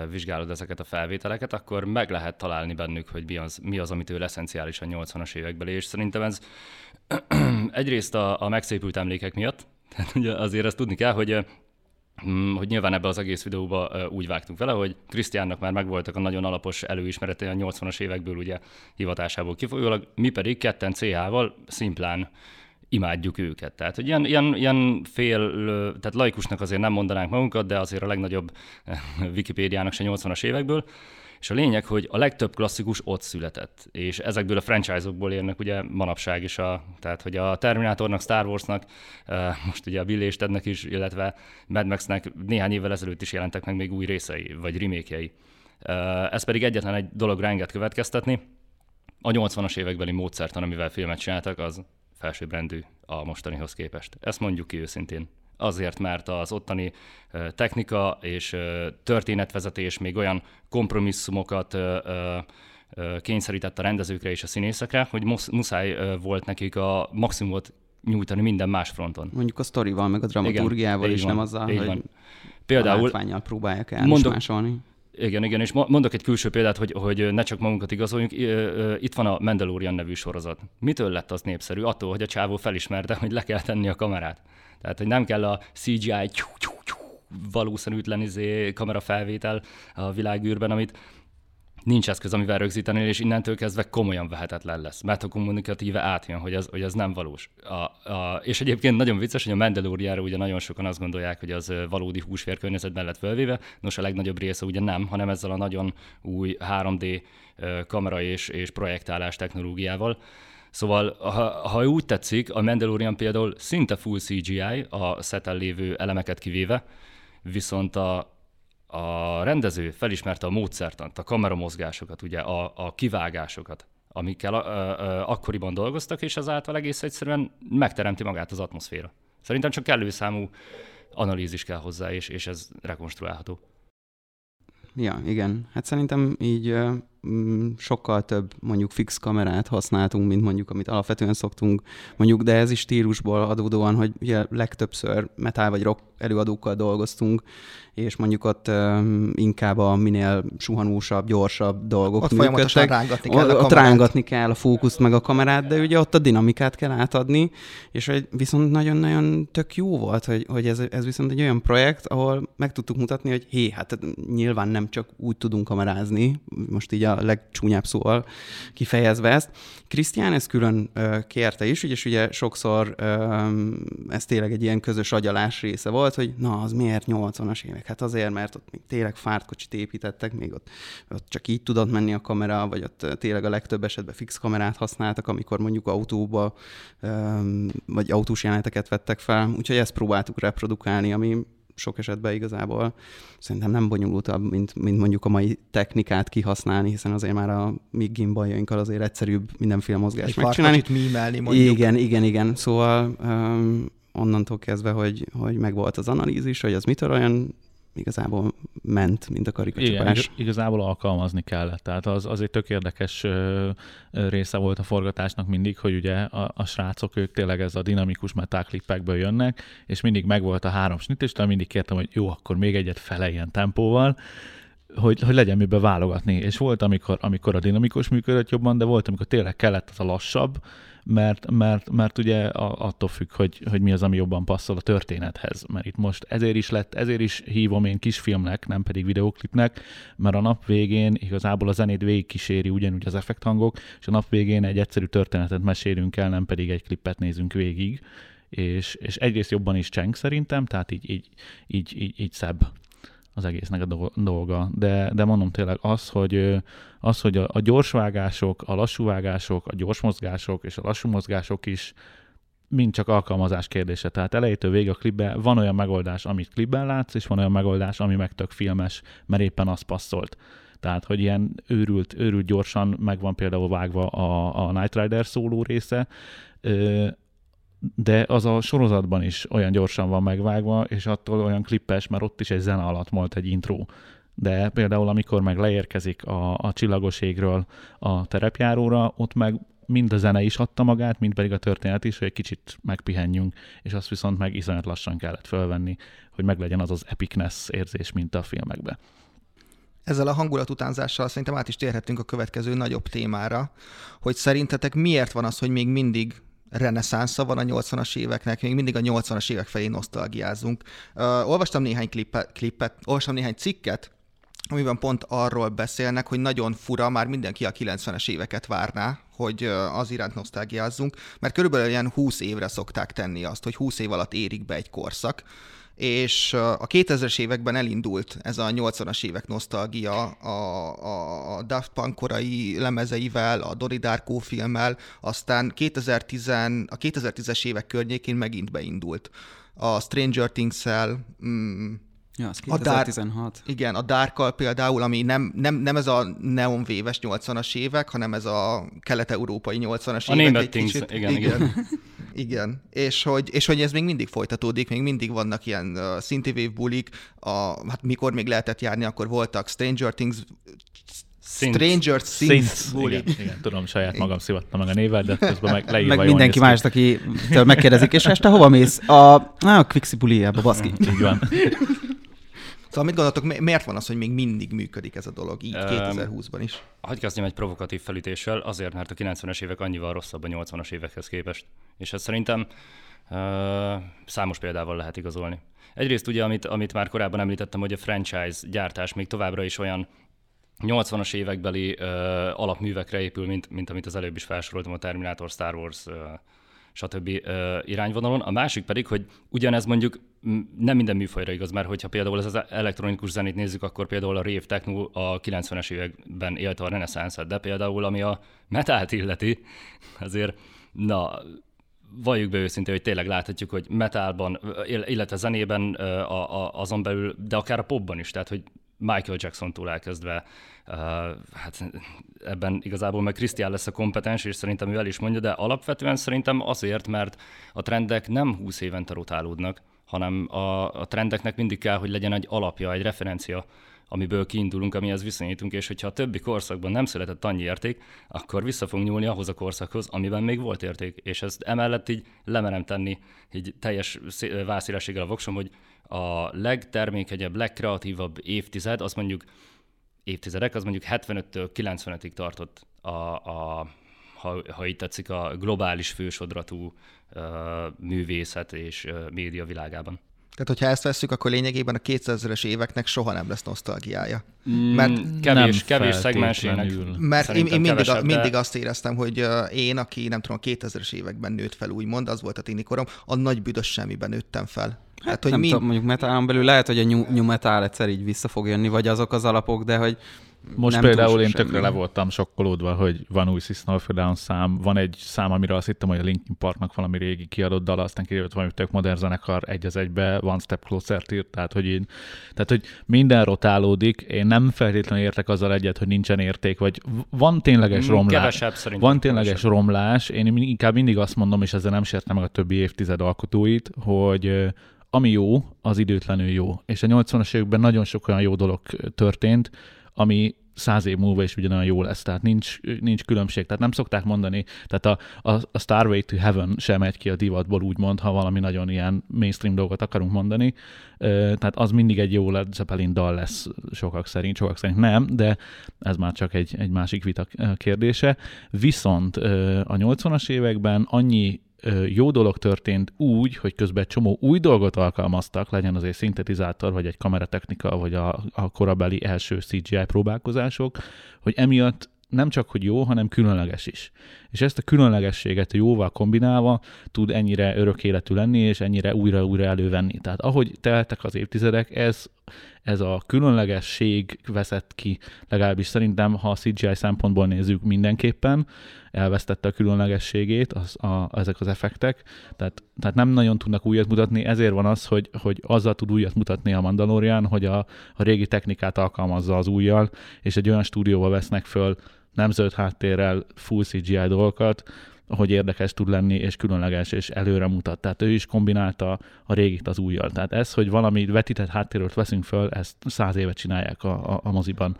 vizsgálod ezeket a felvételeket, akkor meg lehet találni bennük, hogy mi az, mi az amitől eszenciális a 80-as évekbeli, és szerintem ez egyrészt a, a megszépült emlékek miatt, tehát ugye azért ezt tudni kell, hogy mm, hogy nyilván ebbe az egész videóba úgy vágtunk vele, hogy Krisztiánnak már megvoltak a nagyon alapos előismerete a 80-as évekből ugye hivatásából kifolyólag, mi pedig ketten CH-val szimplán imádjuk őket. Tehát, hogy ilyen, ilyen, ilyen fél, tehát laikusnak azért nem mondanánk magunkat, de azért a legnagyobb Wikipédiának se 80-as évekből. És a lényeg, hogy a legtöbb klasszikus ott született, és ezekből a franchise-okból érnek ugye manapság is, a, tehát hogy a Terminátornak, Star Warsnak, most ugye a Bill és Tednek is, illetve Mad Max-nek néhány évvel ezelőtt is jelentek meg még új részei, vagy remékjei. Ez pedig egyetlen egy dologra enged következtetni, a 80-as évekbeli módszertan, amivel filmet csináltak, az felsőbbrendű a mostanihoz képest. Ezt mondjuk ki őszintén. Azért, mert az ottani technika és történetvezetés még olyan kompromisszumokat kényszerített a rendezőkre és a színészekre, hogy muszáj volt nekik a maximumot nyújtani minden más fronton. Mondjuk a sztorival, meg a dramaturgiával, és nem azzal, hogy van. Például, a próbálják elmásolni. Igen, igen, és mondok egy külső példát, hogy, hogy ne csak magunkat igazoljunk. Itt van a Mandalorian nevű sorozat. Mitől lett az népszerű? Attól, hogy a csávó felismerte, hogy le kell tenni a kamerát. Tehát, hogy nem kell a CGI valószínűtlen izé, kamerafelvétel a világűrben, amit nincs eszköz, amivel rögzíteni, és innentől kezdve komolyan vehetetlen lesz. Mert a kommunikatíve átjön, hogy az, hogy az nem valós. A, a, és egyébként nagyon vicces, hogy a Mandaloriára ugye nagyon sokan azt gondolják, hogy az valódi húsvér környezetben lett fölvéve, nos a legnagyobb része ugye nem, hanem ezzel a nagyon új 3D kamera és, és projektálás technológiával. Szóval, ha, ha úgy tetszik, a Mandalorian például szinte full CGI, a szeten lévő elemeket kivéve, viszont a, a rendező felismerte a módszertant, a kameramozgásokat, ugye a, a kivágásokat, amikkel a, a, a, akkoriban dolgoztak, és ezáltal egész egyszerűen megteremti magát az atmoszféra. Szerintem csak kellő számú analízis kell hozzá, és, és ez rekonstruálható. Ja, igen. Hát szerintem így sokkal több mondjuk fix kamerát használtunk, mint mondjuk amit alapvetően szoktunk, mondjuk, de ez is stílusból adódóan, hogy ugye legtöbbször metal vagy rock előadókkal dolgoztunk, és mondjuk ott um, inkább a minél suhanósabb, gyorsabb dolgok ott működtek. rángatni kell ott, a ott rángatni kell a fókuszt meg a kamerát, de ugye ott a dinamikát kell átadni, és hogy viszont nagyon-nagyon tök jó volt, hogy, hogy ez, ez viszont egy olyan projekt, ahol meg tudtuk mutatni, hogy hé, hát nyilván nem csak úgy tudunk kamerázni, most így a a legcsúnyább szóval kifejezve ezt. Krisztián ezt külön kérte is, és ugye sokszor ez tényleg egy ilyen közös agyalás része volt, hogy na, az miért 80-as évek? Hát azért, mert ott még tényleg fártkocsit építettek, még ott, ott csak így tudott menni a kamera, vagy ott tényleg a legtöbb esetben fix kamerát használtak, amikor mondjuk autóba, vagy autós jeleneteket vettek fel. Úgyhogy ezt próbáltuk reprodukálni, ami sok esetben igazából szerintem nem bonyolultabb, mint, mint mondjuk a mai technikát kihasználni, hiszen azért már a mi gimbaljainkkal azért egyszerűbb mindenféle mozgást megcsinálni. Egy mímelni mondjuk. Igen, igen, igen. Szóval um, onnantól kezdve, hogy, hogy megvolt az analízis, hogy az mitől olyan igazából ment, mint a karikacsapás. Igen, igazából alkalmazni kellett. Tehát az, az egy tök érdekes része volt a forgatásnak mindig, hogy ugye a, a srácok, ők tényleg ez a dinamikus metáklippekből jönnek, és mindig megvolt a három snit, és mindig kértem, hogy jó, akkor még egyet fele ilyen tempóval, hogy, hogy legyen miben válogatni. És volt, amikor, amikor a dinamikus működött jobban, de volt, amikor tényleg kellett az a lassabb, mert, mert, mert ugye attól függ, hogy, hogy mi az, ami jobban passzol a történethez. Mert itt most ezért is lett, ezért is hívom én kisfilmnek, nem pedig videoklipnek, mert a nap végén igazából a zenét végigkíséri ugyanúgy az effekthangok, és a nap végén egy egyszerű történetet mesélünk el, nem pedig egy klippet nézünk végig. És, és egyrészt jobban is cseng szerintem, tehát így, így, így, így, így szebb az egésznek a dolga. De, de mondom tényleg az, hogy, az, hogy a, a gyorsvágások, a lassúvágások, a gyors mozgások és a lassú mozgások is mind csak alkalmazás kérdése. Tehát elejétől végig a klipben van olyan megoldás, amit klipben látsz, és van olyan megoldás, ami meg tök filmes, mert éppen az passzolt. Tehát, hogy ilyen őrült, őrült gyorsan meg van például vágva a, a Night Rider szóló része, de az a sorozatban is olyan gyorsan van megvágva, és attól olyan klippes, mert ott is egy zene alatt volt egy intro. De például amikor meg leérkezik a, a csillagos égről a terepjáróra, ott meg mind a zene is adta magát, mind pedig a történet is, hogy egy kicsit megpihenjünk, és azt viszont meg iszonyat lassan kellett fölvenni, hogy meglegyen az az epicness érzés, mint a filmekben. Ezzel a hangulatutánzással szerintem át is térhetünk a következő nagyobb témára, hogy szerintetek miért van az, hogy még mindig reneszánsza van a 80-as éveknek, még mindig a 80-as évek felé nosztalgiázunk. Uh, olvastam néhány klippet, klippet, olvastam néhány cikket, amiben pont arról beszélnek, hogy nagyon fura, már mindenki a 90-es éveket várná, hogy az iránt nosztalgiázzunk, mert körülbelül ilyen 20 évre szokták tenni azt, hogy 20 év alatt érik be egy korszak, és a 2000-es években elindult ez a 80-as évek nosztalgia a, a, Daft Punk korai lemezeivel, a Donnie Darko filmmel, aztán 2010, a 2010-es évek környékén megint beindult. A Stranger Things-el, mm, Ja, az 2016. A Dark, igen, a Darkkal például, ami nem, nem, nem ez a neonvéves 80-as évek, hanem ez a kelet-európai 80-as a évek. A Things, kicsit. igen, igen. igen. igen. És hogy, és hogy ez még mindig folytatódik, még mindig vannak ilyen uh, Synthwave bulik, a, hát mikor még lehetett járni, akkor voltak Stranger Things Stranger Things Igen, igen, tudom, saját magam szivattam meg a névet, de közben meg leírva Meg mindenki mást, aki megkérdezik, és este hova mész? A, a Quixi buliába, baszki. Így van. Szóval mit gondoltok, miért van az, hogy még mindig működik ez a dolog így 2020-ban is? Hagyj kezdjem egy provokatív felütéssel, azért, mert a 90-es évek annyival rosszabb a 80-as évekhez képest. És ez szerintem uh, számos példával lehet igazolni. Egyrészt ugye, amit, amit már korábban említettem, hogy a franchise gyártás még továbbra is olyan 80-as évekbeli uh, alapművekre épül, mint, mint amit az előbb is felsoroltam, a Terminator, Star Wars, uh, stb. irányvonalon. A másik pedig, hogy ugyanez mondjuk nem minden műfajra igaz, mert hogyha például ez az elektronikus zenét nézzük, akkor például a rave techno a 90-es években élte a reneszánszat, de például ami a metált illeti, azért na, valljuk be őszintén, hogy tényleg láthatjuk, hogy metálban, illetve zenében a, a, azon belül, de akár a popban is, tehát hogy Michael Jackson-tól elkezdve, uh, hát ebben igazából meg Krisztián lesz a kompetens, és szerintem ő el is mondja, de alapvetően szerintem azért, mert a trendek nem 20 évente rotálódnak, hanem a, a trendeknek mindig kell, hogy legyen egy alapja, egy referencia, amiből kiindulunk, amihez viszonyítunk, és hogyha a többi korszakban nem született annyi érték, akkor vissza fogunk nyúlni ahhoz a korszakhoz, amiben még volt érték. És ezt emellett így lemerem tenni, így teljes vászélességgel a voksom, hogy a legtermékenyebb, legkreatívabb évtized, az mondjuk évtizedek, az mondjuk 75-től 95-ig tartott a, a ha, ha így tetszik, a globális fősodratú uh, művészet és uh, média világában. Tehát, hogyha ezt vesszük, akkor lényegében a 2000-es éveknek soha nem lesz nosztalgiája. Mert Mert- kevés, Nem kevés szegmensének. Mert én, én mindig, kevesebb, a, de- mindig azt éreztem, hogy én, aki nem tudom, a 2000-es években nőtt fel, úgymond, az volt a tini korom, a nagy büdös semmiben nőttem fel. Hát, hogy nem mind, tudom, mondjuk metalon belül lehet, hogy a new, new metal egyszer így vissza fog jönni, vagy azok az alapok, de hogy Most nem például én tökre le voltam sokkolódva, hogy van új System of Down szám, van egy szám, amire azt hittem, hogy a Linkin Parknak valami régi kiadott dala, aztán kiderült valami tök modern zenekar egy az egybe, One Step Closer írt, tehát hogy én, tehát hogy minden rotálódik, én nem feltétlenül értek azzal egyet, hogy nincsen érték, vagy van tényleges Mm, romlás. Kevesebb szerintem. Van tényleges kevesebb. romlás, én inkább mindig azt mondom, és ezzel nem sértem meg a többi évtized alkotóit, hogy ami jó, az időtlenül jó. És a 80-as években nagyon sok olyan jó dolog történt, ami száz év múlva is ugyanolyan jó lesz, tehát nincs, nincs különbség. Tehát nem szokták mondani, tehát a, a, a Starway to Heaven sem megy ki a divatból, úgymond, ha valami nagyon ilyen mainstream dolgot akarunk mondani. Tehát az mindig egy jó Led Zeppelin dal lesz sokak szerint, sokak szerint nem, de ez már csak egy, egy másik vita kérdése. Viszont a 80-as években annyi jó dolog történt úgy, hogy közben egy csomó új dolgot alkalmaztak, legyen az egy szintetizátor, vagy egy kameratechnika, vagy a, a korabeli első CGI próbálkozások, hogy emiatt nem csak, hogy jó, hanem különleges is. És ezt a különlegességet jóval kombinálva tud ennyire örök életű lenni, és ennyire újra-újra elővenni. Tehát ahogy teltek az évtizedek, ez, ez a különlegesség veszett ki, legalábbis szerintem, ha a CGI szempontból nézzük mindenképpen, elvesztette a különlegességét az, a, ezek az effektek, tehát, tehát nem nagyon tudnak újat mutatni, ezért van az, hogy, hogy azzal tud újat mutatni a Mandalorian, hogy a, a régi technikát alkalmazza az újjal, és egy olyan stúdióba vesznek föl nem zöld háttérrel full CGI dolgokat, hogy érdekes tud lenni, és különleges, és előre mutat. Tehát ő is kombinálta a régit az újjal. Tehát ez, hogy valami vetített háttérről veszünk föl, ezt száz évet csinálják a, a, a moziban.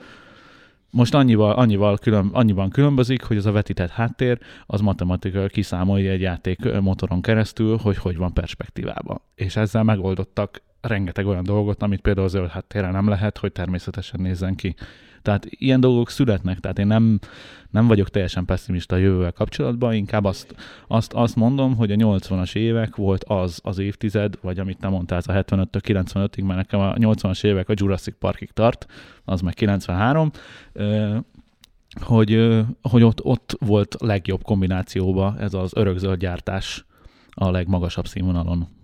Most annyival, annyival külön, annyiban különbözik, hogy az a vetített háttér, az matematika kiszámolja egy játék motoron keresztül, hogy hogy van perspektívában. És ezzel megoldottak rengeteg olyan dolgot, amit például a zöld háttérrel nem lehet, hogy természetesen nézzen ki. Tehát ilyen dolgok születnek, tehát én nem, nem vagyok teljesen pessimista a jövővel kapcsolatban, inkább azt, azt, azt mondom, hogy a 80-as évek volt az az évtized, vagy amit te mondtál, a 75-től 95-ig, mert nekem a 80-as évek a Jurassic Parkig tart, az meg 93, ö, hogy, hogy ott, ott volt legjobb kombinációba ez az örökzöld gyártás a legmagasabb színvonalon.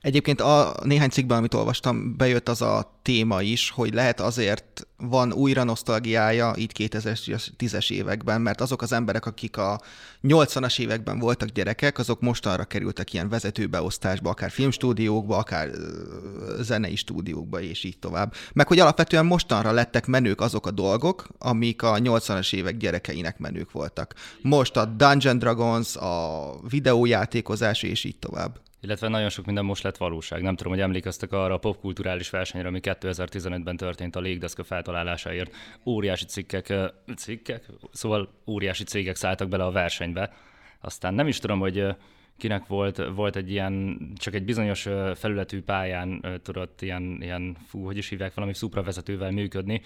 Egyébként a néhány cikkben, amit olvastam, bejött az a téma is, hogy lehet azért van újra nosztalgiája így 2010-es években, mert azok az emberek, akik a 80-as években voltak gyerekek, azok mostanra kerültek ilyen vezetőbeosztásba, akár filmstúdiókba, akár zenei stúdiókba, és így tovább. Meg hogy alapvetően mostanra lettek menők azok a dolgok, amik a 80-as évek gyerekeinek menők voltak. Most a Dungeon Dragons, a videójátékozás, és így tovább. Illetve nagyon sok minden most lett valóság. Nem tudom, hogy emlékeztek arra a popkulturális versenyre, ami 2015-ben történt a légdeszka feltalálásáért. Óriási cikkek, cikkek, szóval óriási cégek szálltak bele a versenybe. Aztán nem is tudom, hogy kinek volt, volt egy ilyen, csak egy bizonyos felületű pályán tudott ilyen, ilyen, fú, hogy is hívják, valami szupravezetővel működni,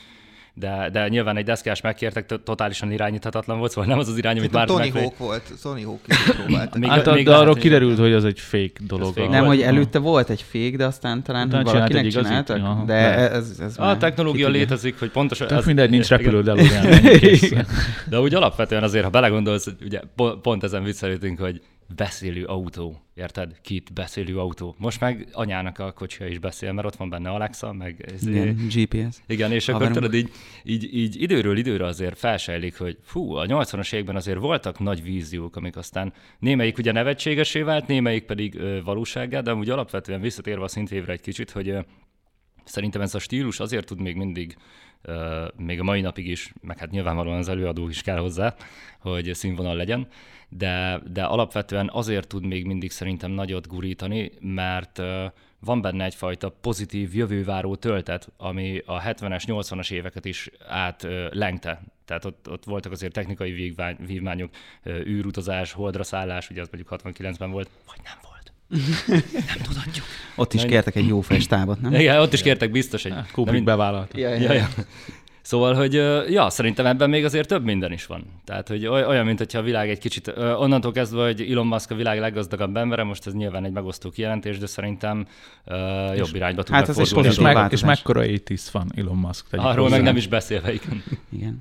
de, de nyilván egy deszkás megkértek, to- totálisan irányíthatatlan volt, szóval nem az az irány, amit már Tony Hawk volt, Tony Hawk. Még- Hát, még de arról kiderült, hogy ez egy fake dolog. fake. Nem, hogy előtte volt egy fék, de aztán talán Utána valakinek egy csináltak, aha. de ez, ez A technológia létezik, hogy pontosan... Ez- mindegy, nincs repülő kész. De úgy alapvetően azért, ha belegondolsz, ugye po- pont ezen viccelődünk, hogy beszélő autó, érted? Kit beszélő autó. Most meg anyának a kocsia is beszél, mert ott van benne Alexa, meg... ez- Igen, GPS. igen, és akkor tudod, így, így, így időről időre azért felsejlik, hogy fú, a 80-as években azért voltak nagy víziók, amik aztán némelyik ugye nevetségesé vált, némelyik pedig ö, valósággá, de amúgy alapvetően visszatérve a szintévre egy kicsit, hogy ö, szerintem ez a stílus azért tud még mindig, ö, még a mai napig is, meg hát nyilvánvalóan az előadó is kell hozzá, hogy színvonal legyen, de, de alapvetően azért tud még mindig szerintem nagyot gurítani, mert van benne egyfajta pozitív jövőváró töltet, ami a 70-es, 80-as éveket is átlengte. Tehát ott, ott voltak azért technikai vívvány, vívmányok, űrutazás, holdra szállás, ugye az mondjuk 69-ben volt, vagy nem volt. Nem tudatjuk. Ott is kértek egy jó fejstábot, nem? Igen, ott is kértek biztos egy... Kubrick bevállalta. Ja, Ja, ja. Szóval, hogy ja, szerintem ebben még azért több minden is van. Tehát, hogy olyan, mint hogyha a világ egy kicsit, onnantól kezdve, hogy Elon Musk a világ leggazdagabb embere, most ez nyilván egy megosztó kijelentés, de szerintem uh, jobb irányba tudnak hát ez fordulni. És, meg, és mekkora 80 van Elon Musk? Arról hozzá. meg nem is beszélve, igen. igen.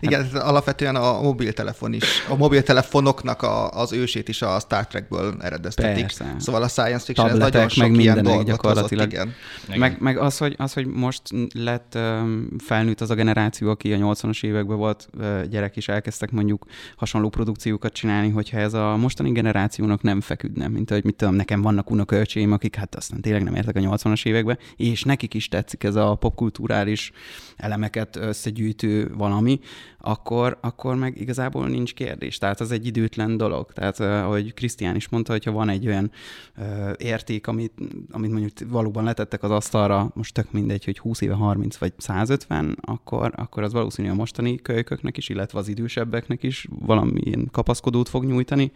Igen, hát, alapvetően a mobiltelefon is, a mobiltelefonoknak a, az ősét is a Star Trekből eredeztetik. Persze. Szóval a science fiction Tabletek, ez nagyon sok meg ilyen dolgot gyakorlatilag. Hozott, igen. Meg, meg az, hogy, az, hogy most lett felnőtt az a generáció, aki a 80-as években volt gyerek, és elkezdtek mondjuk hasonló produkciókat csinálni, hogyha ez a mostani generációnak nem feküdne, mint hogy mit tudom, nekem vannak unokölcseim, akik hát aztán tényleg nem értek a 80-as évekbe, és nekik is tetszik ez a popkulturális elemeket összegyűjtő valami, akkor, akkor meg igazából nincs kérdés. Tehát az egy időtlen dolog. Tehát, ahogy Krisztián is mondta, hogyha van egy olyan érték, amit, amit mondjuk valóban letettek az asztalra, most tök mindegy, hogy 20 éve 30 vagy 150, akkor, akkor az valószínű a mostani kölyköknek is, illetve az idősebbeknek is valamilyen kapaszkodót fog nyújtani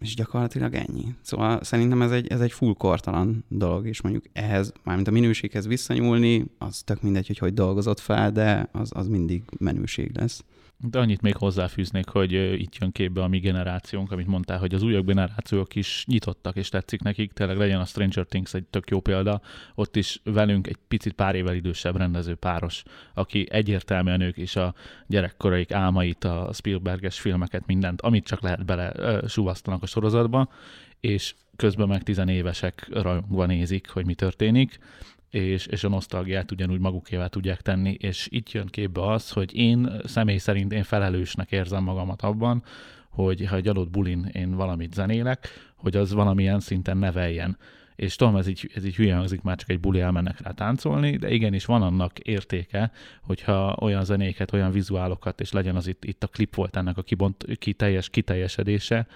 és gyakorlatilag ennyi. Szóval szerintem ez egy, ez egy full kortalan dolog, és mondjuk ehhez, mármint a minőséghez visszanyúlni, az tök mindegy, hogy hogy dolgozott fel, de az, az mindig menőség lesz. De annyit még hozzáfűznék, hogy itt jön képbe a mi generációnk, amit mondtál, hogy az újabb generációk is nyitottak, és tetszik nekik. Tényleg legyen a Stranger Things egy tök jó példa. Ott is velünk egy picit pár évvel idősebb rendező páros, aki egyértelműen ők is a gyerekkoraik álmait, a Spielberges filmeket, mindent, amit csak lehet bele suvasztanak a sorozatba, és közben meg tizenévesek rajongva nézik, hogy mi történik és, és a nosztalgiát ugyanúgy magukével tudják tenni, és itt jön képbe az, hogy én személy szerint én felelősnek érzem magamat abban, hogy ha egy adott bulin én valamit zenélek, hogy az valamilyen szinten neveljen. És tudom, ez így, ez így hülye hangzik, már csak egy buli elmennek rá táncolni, de igenis van annak értéke, hogyha olyan zenéket, olyan vizuálokat, és legyen az itt, itt a klip volt ennek a kibont, ki teljes, kiteljesedése,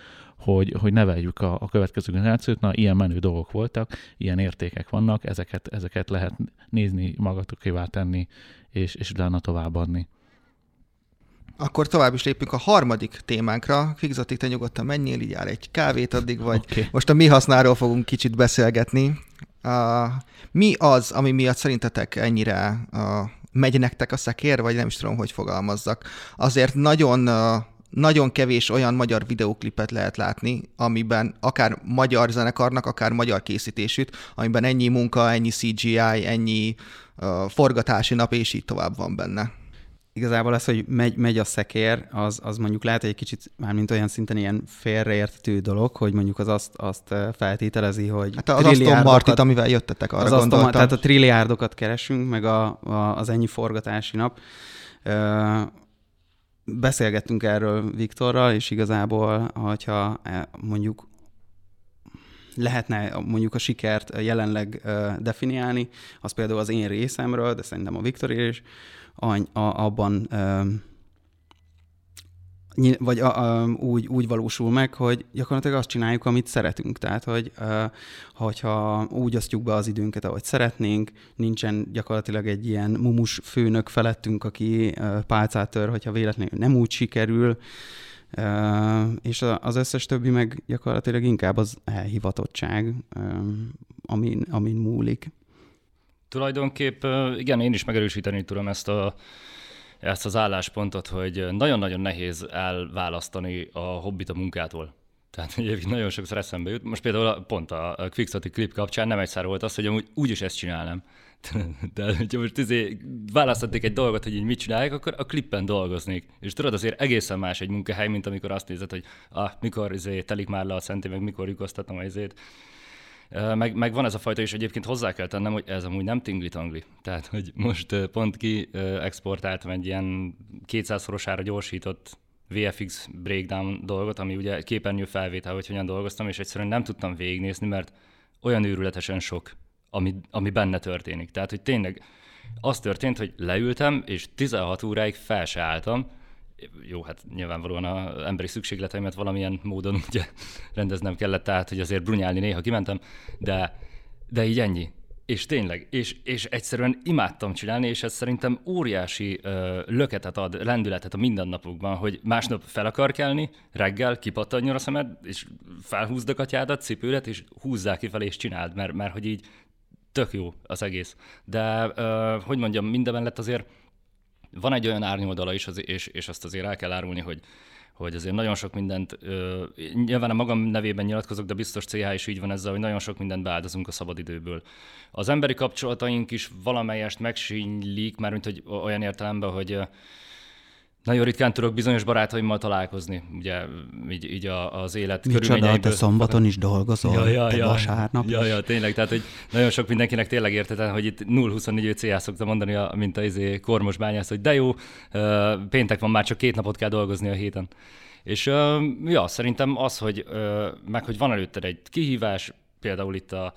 hogy, hogy neveljük a, a következő generációt, na ilyen menő dolgok voltak, ilyen értékek vannak, ezeket, ezeket lehet nézni, magatokévá tenni, és, és utána továbbadni. Akkor tovább is lépünk a harmadik témánkra. Figzatik, te nyugodtan menjél, így áll egy kávét addig, vagy okay. most a mi hasznáról fogunk kicsit beszélgetni. Uh, mi az, ami miatt szerintetek ennyire uh, megy nektek a szekér, vagy nem is tudom, hogy fogalmazzak. Azért nagyon uh, nagyon kevés olyan magyar videóklipet lehet látni, amiben akár magyar zenekarnak, akár magyar készítésűt, amiben ennyi munka, ennyi CGI, ennyi uh, forgatási nap, és így tovább van benne. Igazából az, hogy megy, megy a szekér, az, az mondjuk lehet egy kicsit, mármint olyan szinten ilyen félreérthető dolog, hogy mondjuk az azt, azt feltételezi, hogy Hát az Aston Martit, amivel jöttetek, arra az gondoltam. Aston, tehát a trilliárdokat keresünk, meg a, a, az ennyi forgatási nap beszélgettünk erről Viktorral, és igazából, hogyha e, mondjuk lehetne mondjuk a sikert jelenleg definiálni, az például az én részemről, de szerintem a Viktor is, abban vagy a, a, úgy, úgy valósul meg, hogy gyakorlatilag azt csináljuk, amit szeretünk. Tehát, hogy uh, hogyha úgy osztjuk be az időnket, ahogy szeretnénk, nincsen gyakorlatilag egy ilyen mumus főnök felettünk, aki pálcát tör, hogyha véletlenül nem úgy sikerül, és az összes többi meg gyakorlatilag inkább az elhivatottság, amin, amin múlik. Tulajdonképp igen, én is megerősíteni tudom ezt a ezt az álláspontot, hogy nagyon-nagyon nehéz elválasztani a hobbit a munkától. Tehát egyébként nagyon sokszor eszembe jut. Most például pont a Quickstatic klip kapcsán nem egyszer volt az, hogy amúgy úgyis ezt csinálnám. De hogyha most izé választotték egy dolgot, hogy így mit csinálják, akkor a klippen dolgoznék. És tudod, azért egészen más egy munkahely, mint amikor azt nézed, hogy ah, mikor izé, telik már le a szenti, meg mikor lyukoztatom a izét. Meg, meg van ez a fajta is, egyébként hozzá kell tennem, hogy ez amúgy nem tingli-tangli. Tehát, hogy most pont ki exportáltam egy ilyen 200-szorosára gyorsított VFX breakdown dolgot, ami ugye képernyő felvétel, hogy hogyan dolgoztam, és egyszerűen nem tudtam végignézni, mert olyan őrületesen sok, ami, ami benne történik. Tehát, hogy tényleg az történt, hogy leültem, és 16 óráig fel se álltam, jó, hát nyilvánvalóan az emberi szükségleteimet valamilyen módon ugye rendeznem kellett, tehát hogy azért brunyálni néha kimentem, de, de így ennyi. És tényleg, és, és egyszerűen imádtam csinálni, és ez szerintem óriási ö, löketet ad, lendületet a mindennapokban, hogy másnap fel akar kelni, reggel kipattanjon a szemed, és felhúzd a katyádat, cipődet, és húzzál kifelé, és csináld, mert, mert hogy így tök jó az egész. De ö, hogy mondjam, minden mellett azért van egy olyan árnyoldala is, az, és, és azt azért el kell árulni, hogy hogy azért nagyon sok mindent, ö, nyilván a magam nevében nyilatkozok, de biztos CH is így van ezzel, hogy nagyon sok mindent beáldozunk a szabadidőből. Az emberi kapcsolataink is valamelyest megsínylik, mármint hogy olyan értelemben, hogy nagyon ritkán tudok bizonyos barátaimmal találkozni, ugye így, így az élet Micsoda, körülményeiből. te szombaton is dolgozol, ja, ja, te ja, vasárnap Ja, ja, tényleg, tehát hogy nagyon sok mindenkinek tényleg értetem, hogy itt 0-24 CA szokta mondani, mint a izé, kormos bányász, hogy de jó, péntek van, már csak két napot kell dolgozni a héten. És ja, szerintem az, hogy meg hogy van előtted egy kihívás, például itt a,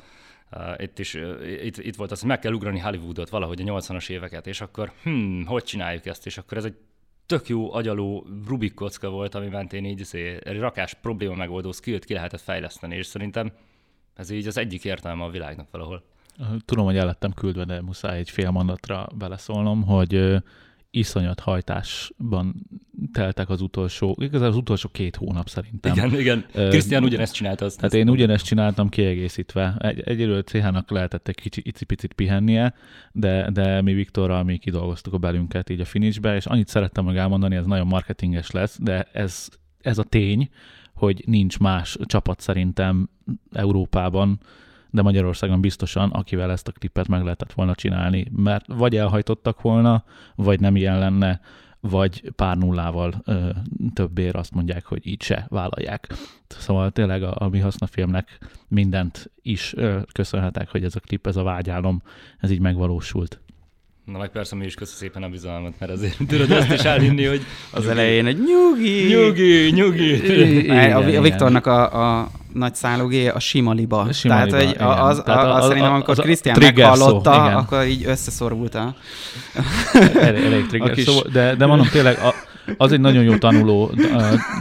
Uh, itt is uh, itt, itt volt az, hogy meg kell ugrani Hollywoodot valahogy a 80-as éveket, és akkor hm, hogy csináljuk ezt, és akkor ez egy tök jó agyaló Rubik kocka volt, ami mentén így szé, rakás probléma megoldó skillt ki lehetett fejleszteni, és szerintem ez így az egyik értelme a világnak valahol. Tudom, hogy el lettem küldve, de muszáj egy fél mondatra beleszólnom, hogy iszonyat hajtásban teltek az utolsó, igazán az utolsó két hónap szerintem. Igen, igen. Krisztián ugyanezt csinálta. Azt tehát én ugyanezt csináltam kiegészítve. Egy, egyről CH-nak lehetett egy kicsi, icipicit pihennie, de, de mi Viktorral mi kidolgoztuk a belünket így a finishbe, és annyit szerettem meg elmondani, ez nagyon marketinges lesz, de ez, ez a tény, hogy nincs más csapat szerintem Európában, de Magyarországon biztosan, akivel ezt a klipet meg lehetett volna csinálni, mert vagy elhajtottak volna, vagy nem ilyen lenne, vagy pár nullával ö, többér azt mondják, hogy így se vállalják. Szóval tényleg a, a mi hasznafilmnek mindent is ö, köszönhetek, hogy ez a klip, ez a vágyálom, ez így megvalósult. Na meg persze mi is köszönjük szépen a bizalmat, mert azért tudod ezt is elhinni, hogy... Az nyugi. elején egy nyugi! Nyugi, nyugi! Igen, a, a Viktornak a, a nagy szállógé a sima liba. A sima Tehát, liba, hogy az, Tehát az, az, szerintem, amikor Krisztián meghallotta, szó, akkor így összeszorult a... Elég, elég trigger kis... szó, de, de mondom tényleg, a, az egy nagyon jó tanuló,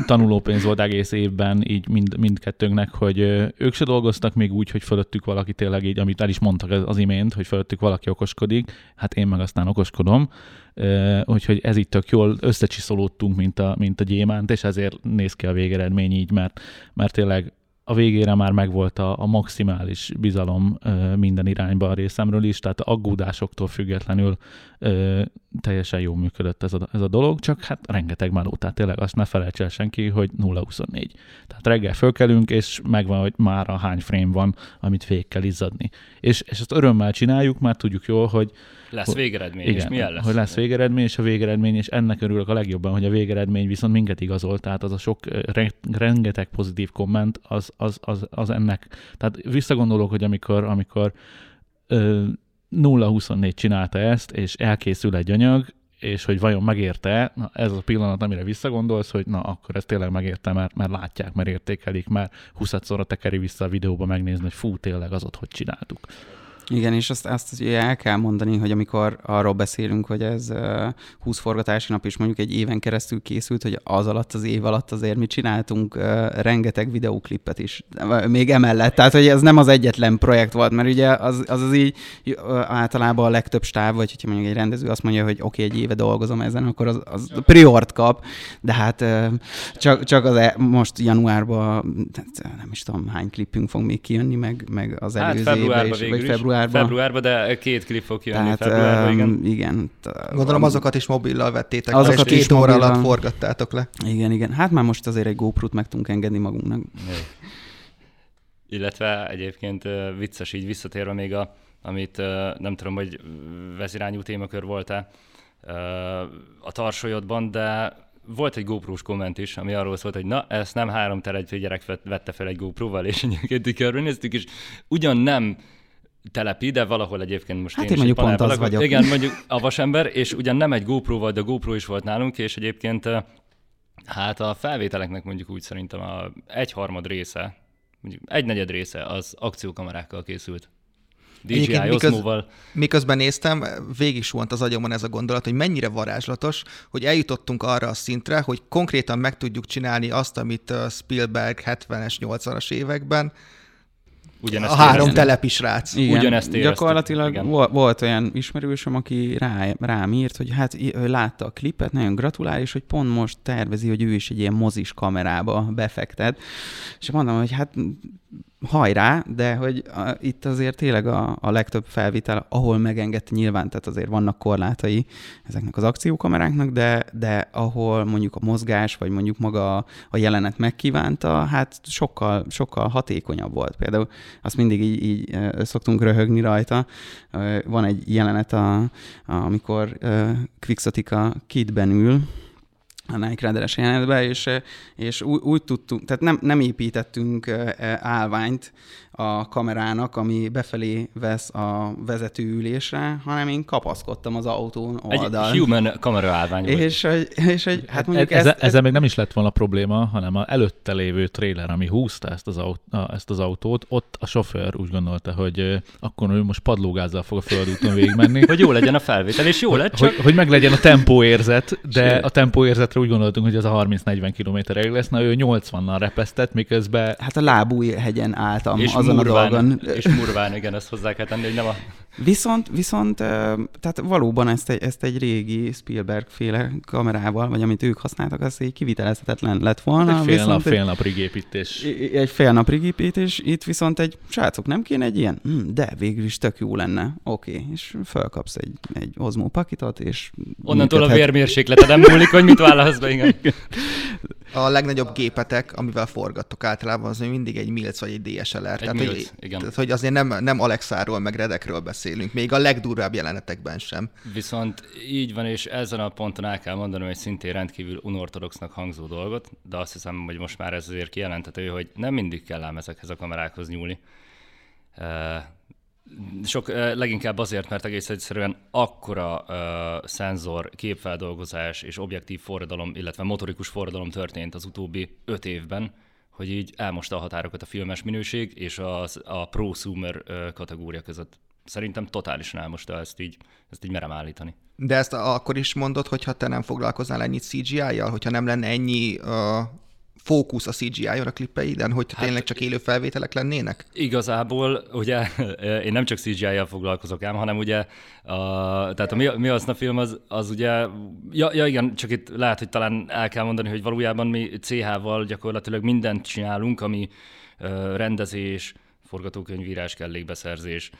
tanulópénz volt egész évben így mind, mindkettőnknek, hogy ők se dolgoztak még úgy, hogy fölöttük valaki tényleg így, amit el is mondtak az imént, hogy fölöttük valaki okoskodik, hát én meg aztán okoskodom, úgyhogy ez itt tök jól összecsiszolódtunk, mint a, mint a gyémánt, és ezért néz ki a végeredmény így, mert, mert tényleg a végére már megvolt a, a maximális bizalom ö, minden irányba a részemről is, tehát aggódásoktól függetlenül ö, teljesen jól működött ez a, ez a dolog, csak hát rengeteg meló, tehát tényleg azt ne felejts el senki, hogy 0-24. Tehát reggel fölkelünk, és megvan, hogy már a hány frame van, amit végig kell izzadni. És, és ezt örömmel csináljuk, mert tudjuk jól, hogy lesz végeredmény, igen, és milyen lesz? Hogy lesz végeredmény, és a végeredmény, és ennek örülök a legjobban, hogy a végeredmény viszont minket igazol, tehát az a sok, rengeteg pozitív komment, az, az, az, az ennek. Tehát visszagondolok, hogy amikor, amikor 0-24 csinálta ezt, és elkészül egy anyag, és hogy vajon megérte, na ez a pillanat, amire visszagondolsz, hogy na akkor ez tényleg megérte, mert, mert látják, mert értékelik, mert 20-szorra tekeri vissza a videóba megnézni, hogy fú, tényleg az ott hogy csináltuk. Igen, és azt, azt el kell mondani, hogy amikor arról beszélünk, hogy ez 20 forgatási nap, és mondjuk egy éven keresztül készült, hogy az alatt, az év alatt azért mi csináltunk rengeteg videóklipet is, még emellett. Tehát, hogy ez nem az egyetlen projekt volt, mert ugye az az, az így általában a legtöbb stáb, vagy hogyha mondjuk egy rendező azt mondja, hogy oké, okay, egy éve dolgozom ezen, akkor az, az priort kap, de hát csak, csak az e, most januárban, nem is tudom, hány klipünk fog még kijönni, meg, meg az hát előző évben, és, vagy február februárban. Februárban, de két klip fog jönni Tehát, februárban, igen. igen. Gondolom azokat is mobillal vettétek azokat le, és két óra alatt forgattátok le. Igen, igen. Hát már most azért egy GoPro-t meg tudunk engedni magunknak. Illetve egyébként vicces így visszatérve még a, amit nem tudom, hogy vezirányú témakör volt-e a tarsolyodban, de volt egy GoPro-s komment is, ami arról szólt, hogy na, ezt nem három teregyfő gyerek vette fel egy GoPro-val, és egyébként körül néztük, és ugyan nem telepi, de valahol egyébként most hát én, én mondjuk pont az vagyok. Igen, mondjuk a vasember, és ugyan nem egy GoPro vagy, de GoPro is volt nálunk, és egyébként hát a felvételeknek mondjuk úgy szerintem a egyharmad része, mondjuk egy negyed része az akciókamerákkal készült. DJI miköz, miközben néztem, végig suhant az agyamon ez a gondolat, hogy mennyire varázslatos, hogy eljutottunk arra a szintre, hogy konkrétan meg tudjuk csinálni azt, amit Spielberg 70-es, 80-as években Ugyanezt a három éreztem. telepi srác. Igen, Ugyanezt gyakorlatilag igen. Volt olyan ismerősöm, aki rá, rám írt, hogy hát ő látta a klipet, nagyon gratulál, és hogy pont most tervezi, hogy ő is egy ilyen mozis kamerába befektet. És mondom, hogy hát hajrá, de hogy a, itt azért tényleg a, a legtöbb felvétel, ahol megengedte nyilván, tehát azért vannak korlátai ezeknek az akciókameráknak, de, de ahol mondjuk a mozgás, vagy mondjuk maga a jelenet megkívánta, hát sokkal, sokkal hatékonyabb volt. Például azt mindig így, így szoktunk röhögni rajta. Van egy jelenet, a, a, amikor Quixotica kidben ül, a Nike Rideres jelenetbe, és, és úgy, úgy tudtunk, tehát nem, nem építettünk állványt, a kamerának, ami befelé vesz a vezetőülésre, hanem én kapaszkodtam az autón oldal. Egy human kamera állvány és, egy, és egy, hát mondjuk ez, ezt, ezzel még nem is lett volna probléma, hanem a előtte lévő trailer, ami húzta ezt az, aut, ezt az autót, ott a sofőr úgy gondolta, hogy akkor ő most padlógázzal fog a földúton végigmenni. hogy jó legyen a felvétel, és jó lett csak... Hogy, hogy meg legyen a tempóérzet, de a tempóérzetre úgy gondoltunk, hogy az a 30-40 km lesz, na ő 80-nal repesztett, miközben... Hát a lábúj hegyen álltam. És azon murván, a dolgon. És murván, igen, ezt hozzá kell tenni, hogy nem a... Viszont, viszont tehát valóban ezt egy, ezt egy régi Spielberg-féle kamerával, vagy amit ők használtak, az egy kivitelezhetetlen lett volna. Egy fél nap, fél nap rigépítés. Egy fél nap rigépítés, itt viszont egy, srácok, nem kéne egy ilyen? Hm, de végül is tök jó lenne. Oké, okay. és felkapsz egy, egy Osmo pakitot, és... Onnantól működhet. a vérmérsékleted nem múlik, hogy mit válasz be, igen. A legnagyobb gépetek, amivel forgattok általában, az mindig egy Milc vagy egy DSLR. Egy tehát, Milc, hogy, igen. Tehát, hogy azért nem, nem Alexáról, meg Redekről beszélünk, még a legdurvább jelenetekben sem. Viszont így van, és ezen a ponton el kell mondanom egy szintén rendkívül unortodoxnak hangzó dolgot, de azt hiszem, hogy most már ez azért kijelentető, hogy nem mindig kell ám ezekhez a kamerákhoz nyúlni. Sok, leginkább azért, mert egész egyszerűen akkora uh, szenzor, képfeldolgozás és objektív forradalom, illetve motorikus forradalom történt az utóbbi öt évben, hogy így elmosta a határokat a filmes minőség és a, a prosumer uh, kategória között. Szerintem totálisan elmosta ezt így, ezt így merem állítani. De ezt akkor is mondod, hogyha te nem foglalkoznál ennyit CGI-jal, hogyha nem lenne ennyi uh, fókusz a CGI-on a klippeiden, hogy hát, tényleg csak élő felvételek lennének? Igazából, ugye, én nem csak CGI-jal foglalkozok ám, hanem ugye, a, tehát a mi, mi az a film az, az ugye, ja, ja, igen, csak itt lehet, hogy talán el kell mondani, hogy valójában mi CH-val gyakorlatilag mindent csinálunk, ami rendezés, forgatókönyvírás, kellékbeszerzés,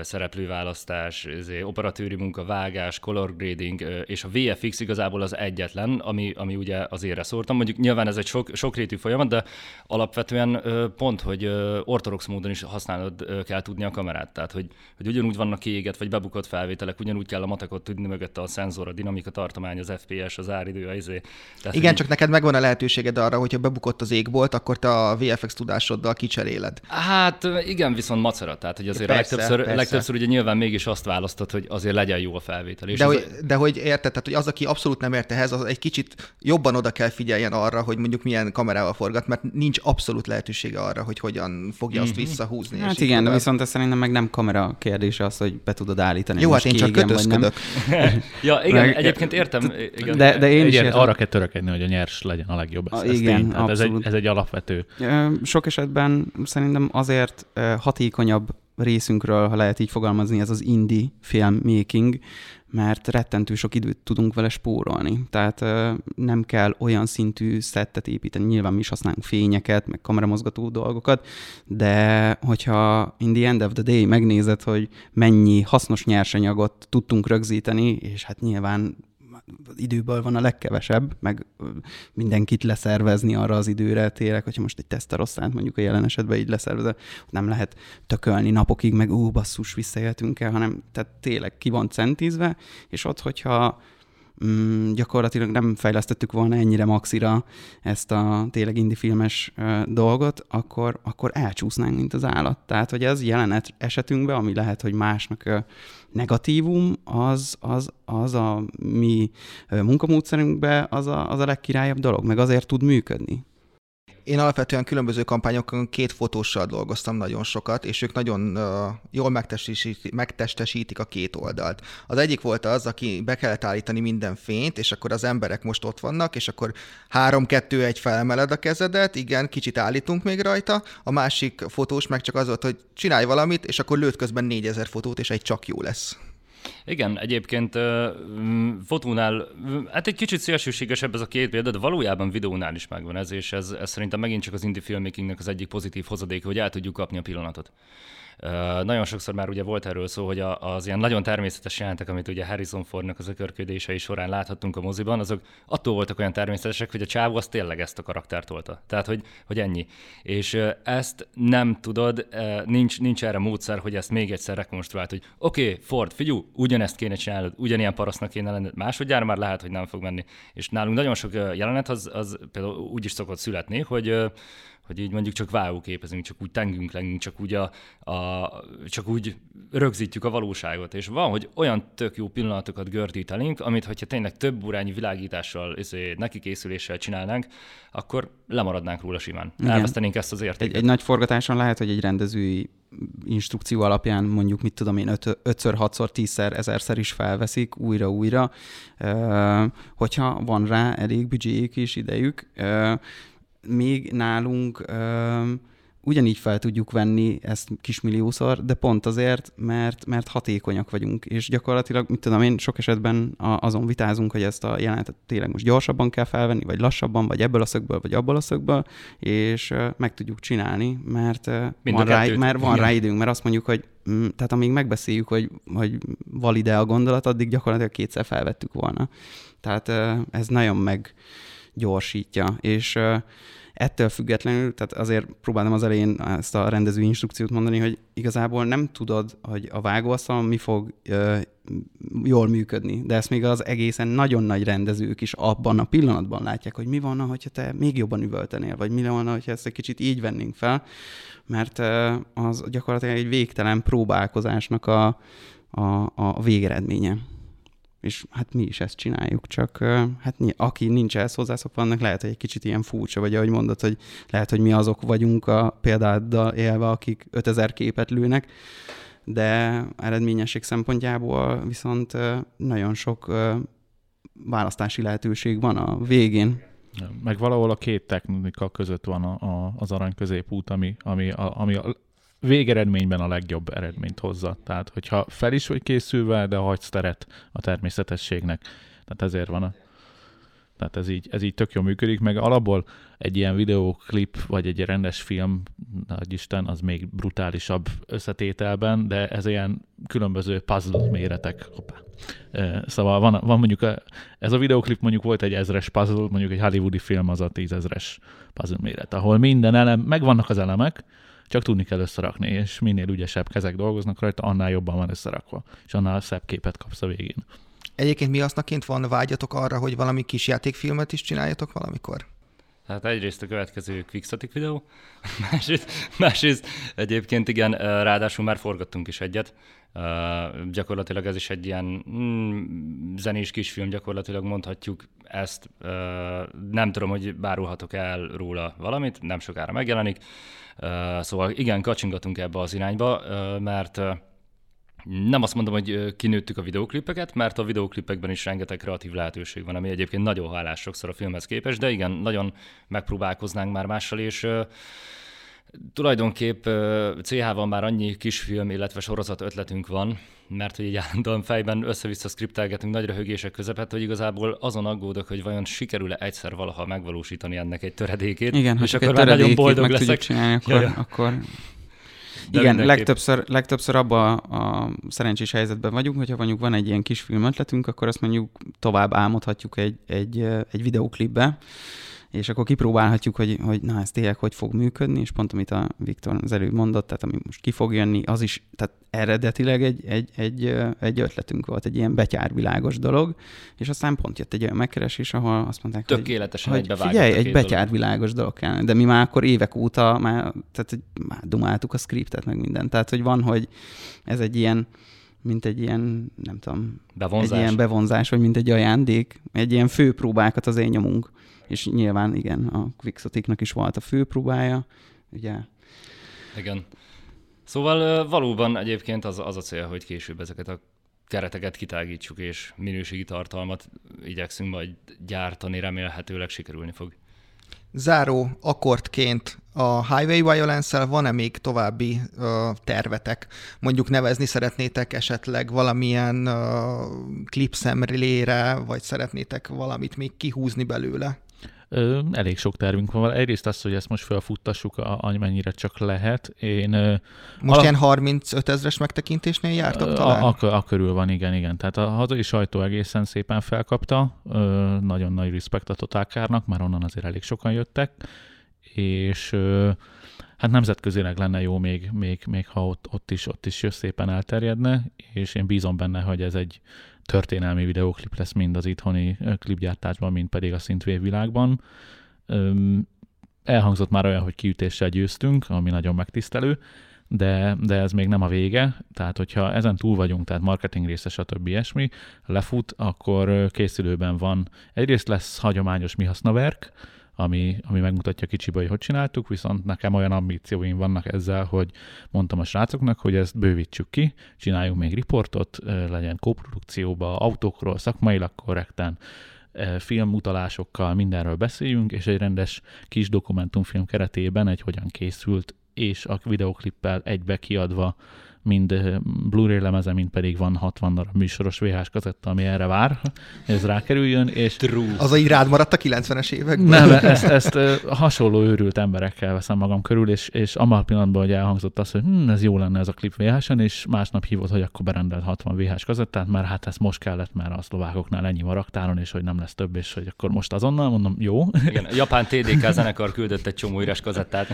szereplőválasztás, operatőri munka, vágás, color grading, és a VFX igazából az egyetlen, ami, ami ugye az ére szórtam. Mondjuk nyilván ez egy sok, sokrétű folyamat, de alapvetően pont, hogy ortodox módon is használod kell tudni a kamerát. Tehát, hogy, hogy ugyanúgy vannak kiéget, vagy bebukott felvételek, ugyanúgy kell a matekot tudni mögötte a szenzor, a dinamika tartomány, az FPS, az áridő, az izé. Tehát, Igen, hogy... csak neked megvan a lehetőséged arra, hogyha bebukott az égbolt, akkor te a VFX tudásoddal kicseréled. Hát igen, viszont macera. Tehát, hogy azért persze, a legtöbbször, persze. Legtöbbször ugye nyilván mégis azt választod, hogy azért legyen jó a felvétel. És de, az... hogy, de hogy érted, tehát, hogy az, aki abszolút nem ért ehhez, az egy kicsit jobban oda kell figyeljen arra, hogy mondjuk milyen kamerával forgat, mert nincs abszolút lehetősége arra, hogy hogyan fogja azt mm-hmm. visszahúzni. Hát igen, de viszont ez szerintem meg nem kamera kérdése az, hogy be tudod állítani. Jó, hát én csak kötözködök. ja, igen, meg, egyébként értem. Igen. De, de én is értem. arra kell törekedni, hogy a nyers legyen a legjobb. Ez, igen, ez, ez, egy, ez egy alapvető. Sok esetben szerintem azért hatékonyabb részünkről, ha lehet így fogalmazni, ez az indie filmmaking, mert rettentő sok időt tudunk vele spórolni. Tehát nem kell olyan szintű szettet építeni, nyilván mi is használunk fényeket, meg kameramozgató dolgokat, de hogyha in the end of the day megnézed, hogy mennyi hasznos nyersanyagot tudtunk rögzíteni, és hát nyilván időből van a legkevesebb, meg mindenkit leszervezni arra az időre tényleg, hogyha most egy teszterosztánt mondjuk a jelen esetben így leszervezve, nem lehet tökölni napokig, meg ó, basszus, visszajöttünk el, hanem tehát tényleg ki van centízve, és ott, hogyha mm, gyakorlatilag nem fejlesztettük volna ennyire maxira ezt a tényleg indi filmes uh, dolgot, akkor, akkor elcsúsznánk, mint az állat. Tehát, hogy ez jelenet esetünkben, ami lehet, hogy másnak negatívum, az, az, az a mi munkamódszerünkben az a, az a legkirályabb dolog, meg azért tud működni. Én alapvetően különböző kampányokon két fotóssal dolgoztam nagyon sokat, és ők nagyon uh, jól megtestesítik, a két oldalt. Az egyik volt az, aki be kellett állítani minden fényt, és akkor az emberek most ott vannak, és akkor három-kettő-egy felemeled a kezedet, igen, kicsit állítunk még rajta. A másik fotós meg csak az volt, hogy csinálj valamit, és akkor lőtt közben négyezer fotót, és egy csak jó lesz. Igen, egyébként fotónál, hát egy kicsit szélsőségesebb ez a két példa, de valójában videónál is megvan ez, és ez, ez szerintem megint csak az indie filmmakingnek az egyik pozitív hozadéka, hogy el tudjuk kapni a pillanatot. Nagyon sokszor már ugye volt erről szó, hogy az ilyen nagyon természetes jelentek, amit ugye Harrison Fordnak az ökörködései során láthattunk a moziban, azok attól voltak olyan természetesek, hogy a csávó az tényleg ezt a karaktert tolta. Tehát, hogy, hogy ennyi. És ezt nem tudod, nincs, nincs erre módszer, hogy ezt még egyszer rekonstruált, hogy oké, okay, Ford, figyú, ugyanezt kéne csinálnod, ugyanilyen parasznak kéne lenned, másodjára már lehet, hogy nem fog menni. És nálunk nagyon sok jelenet az, az például úgy is szokott születni, hogy hogy így mondjuk csak vágóképezünk, csak úgy tengünk lengünk, csak úgy, a, a, csak úgy rögzítjük a valóságot. És van, hogy olyan tök jó pillanatokat gördítenénk, amit hogyha tényleg több órányi világítással, izé, neki készüléssel csinálnánk, akkor lemaradnánk róla simán. Igen. Elvesztenénk ezt az értéket. Egy, egy nagy forgatáson lehet, hogy egy rendezői instrukció alapján mondjuk, mit tudom én, öt, ötször, hatszor, tízszer, ezerszer is felveszik újra-újra, hogyha van rá elég büdzséjük és idejük még nálunk ö, ugyanígy fel tudjuk venni ezt kismilliószor, de pont azért, mert, mert hatékonyak vagyunk, és gyakorlatilag, mit tudom én, sok esetben azon vitázunk, hogy ezt a jelenetet tényleg most gyorsabban kell felvenni, vagy lassabban, vagy ebből a szögből, vagy abból a szögből, és meg tudjuk csinálni, mert Mind van, rá, mert van rá időnk, mert azt mondjuk, hogy mm, tehát amíg megbeszéljük, hogy, hogy valide a gondolat, addig gyakorlatilag kétszer felvettük volna. Tehát ez nagyon meggyorsítja, és Ettől függetlenül, tehát azért próbáltam az elején ezt a rendező instrukciót mondani, hogy igazából nem tudod, hogy a vágóasztalon mi fog ö, jól működni, de ezt még az egészen nagyon nagy rendezők is abban a pillanatban látják, hogy mi van, hogyha te még jobban üvöltenél, vagy mi van, hogyha ezt egy kicsit így vennénk fel, mert az gyakorlatilag egy végtelen próbálkozásnak a, a, a végeredménye és hát mi is ezt csináljuk, csak hát aki nincs ehhez hozzászokva, annak lehet, hogy egy kicsit ilyen furcsa, vagy ahogy mondod, hogy lehet, hogy mi azok vagyunk a példáddal élve, akik 5000 képet lőnek, de eredményesség szempontjából viszont nagyon sok választási lehetőség van a végén. Meg valahol a két technika között van a, a, az arany középút, ami, ami, a, ami végeredményben a legjobb eredményt hozza. Tehát, hogyha fel is vagy készülve, de hagysz teret a természetességnek. Tehát ezért van a tehát ez így, ez így tök jól működik, meg alapból egy ilyen videóklip, vagy egy rendes film, nagy Isten, az még brutálisabb összetételben, de ez ilyen különböző puzzle méretek. Hoppá. Szóval van, van mondjuk, a, ez a videóklip mondjuk volt egy ezres puzzle, mondjuk egy hollywoodi film az a tízezres puzzle méret, ahol minden elem, megvannak az elemek, csak tudni kell összerakni, és minél ügyesebb kezek dolgoznak rajta, annál jobban van összerakva, és annál szebb képet kapsz a végén. Egyébként mi hasznaként van vágyatok arra, hogy valami kis játékfilmet is csináljatok valamikor? Hát egyrészt a következő Quickstatic videó, másrészt, másrészt egyébként igen, ráadásul már forgattunk is egyet. Gyakorlatilag ez is egy ilyen mm, zenés kisfilm, gyakorlatilag mondhatjuk ezt. Nem tudom, hogy bárulhatok el róla valamit, nem sokára megjelenik. Szóval igen, kacsingatunk ebbe az irányba, mert nem azt mondom, hogy kinőttük a videóklipeket, mert a videóklipekben is rengeteg kreatív lehetőség van, ami egyébként nagyon hálás sokszor a filmhez képest, de igen, nagyon megpróbálkoznánk már mással, és tulajdonképp CH-ban már annyi kisfilm, illetve sorozat ötletünk van, mert hogy így állandóan fejben össze-vissza skriptelgetünk nagy röhögések közepet, hogy igazából azon aggódok, hogy vajon sikerül-e egyszer valaha megvalósítani ennek egy töredékét, Igen, és akkor már nagyon boldog leszek. Csinálni, akkor, ja. akkor de Igen, legtöbbször, legtöbbször abban a szerencsés helyzetben vagyunk, hogyha mondjuk van egy ilyen kis film ötletünk, akkor azt mondjuk tovább álmodhatjuk egy, egy, egy videóklipbe, és akkor kipróbálhatjuk, hogy, hogy na ez tényleg hogy fog működni, és pont amit a Viktor az előbb mondott, tehát ami most ki fog jönni, az is, tehát eredetileg egy, egy, egy, egy ötletünk volt, egy ilyen betyárvilágos dolog, és aztán pont jött egy olyan megkeresés, ahol azt mondták, Tökéletesen hogy, hogy figyelj, egy betyárvilágos dolog kell, de mi már akkor évek óta már, tehát már dumáltuk a scriptet, meg mindent, tehát hogy van, hogy ez egy ilyen, mint egy ilyen, nem tudom, bevonzás. egy ilyen bevonzás, vagy mint egy ajándék, egy ilyen főpróbákat az én nyomunk és nyilván igen, a Quixotiknak is volt a főpróbája, ugye. Igen. Szóval valóban egyébként az, az a cél, hogy később ezeket a kereteket kitágítsuk, és minőségi tartalmat igyekszünk majd gyártani, remélhetőleg sikerülni fog. Záró akkordként a Highway Violence-el van-e még további uh, tervetek? Mondjuk nevezni szeretnétek esetleg valamilyen klipszemlére, vagy szeretnétek valamit még kihúzni belőle? Ö, elég sok tervünk van. Egyrészt az, hogy ezt most felfuttassuk, amennyire csak lehet. Én, most alap... ilyen 35 ezres megtekintésnél jártok talán? A, a, a körül van, igen, igen. Tehát a hazai sajtó egészen szépen felkapta. Ö, nagyon nagy respekt a Totálkárnak, már onnan azért elég sokan jöttek. És ö, hát nemzetközileg lenne jó még, még, még ha ott, ott, is, ott is szépen elterjedne, és én bízom benne, hogy ez egy történelmi videóklip lesz mind az itthoni klipgyártásban, mind pedig a szintvév világban. Elhangzott már olyan, hogy kiütéssel győztünk, ami nagyon megtisztelő, de, de ez még nem a vége, tehát hogyha ezen túl vagyunk, tehát marketing része, stb. ilyesmi, lefut, akkor készülőben van. Egyrészt lesz hagyományos mi hasznaverk, ami, ami megmutatja kicsibe, hogy hogy csináltuk, viszont nekem olyan ambícióim vannak ezzel, hogy mondtam a srácoknak, hogy ezt bővítsük ki, csináljunk még riportot, legyen koprodukcióba, autókról, szakmailag korrekten, filmutalásokkal, mindenről beszéljünk, és egy rendes kis dokumentumfilm keretében egy hogyan készült, és a videoklippel egybe kiadva mind Blu-ray lemeze, mind pedig van 60 darab műsoros VHS kazetta, ami erre vár, ez rákerüljön, és... True. Az a irád maradt a 90-es években? Nem, ezt, ezt hasonló őrült emberekkel veszem magam körül, és, és amar pillanatban, hogy elhangzott az, hogy hm, ez jó lenne ez a klip VHS-en, és másnap hívott, hogy akkor berendelt 60 VHS kazettát, mert hát ez most kellett, mert a szlovákoknál ennyi van raktáron, és hogy nem lesz több, és hogy akkor most azonnal mondom, jó. Igen, a japán TDK zenekar küldött egy csomó üres kazettát.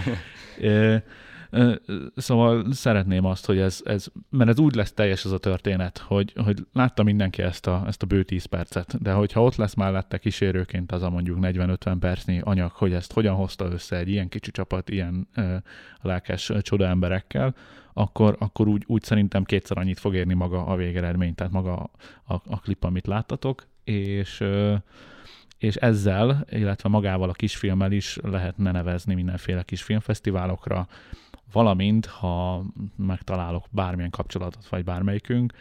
Szóval szeretném azt, hogy ez, ez, mert ez úgy lesz teljes ez a történet, hogy, hogy látta mindenki ezt a, ezt a bő 10 percet, de hogyha ott lesz mellette kísérőként az a mondjuk 40-50 percnyi anyag, hogy ezt hogyan hozta össze egy ilyen kicsi csapat, ilyen ö, lelkes csoda emberekkel, akkor, akkor úgy, úgy szerintem kétszer annyit fog érni maga a végeredmény, tehát maga a, a, klip, amit láttatok, és ö, és ezzel, illetve magával a kisfilmmel is lehetne nevezni mindenféle kisfilmfesztiválokra, valamint ha megtalálok bármilyen kapcsolatot, vagy bármelyikünk,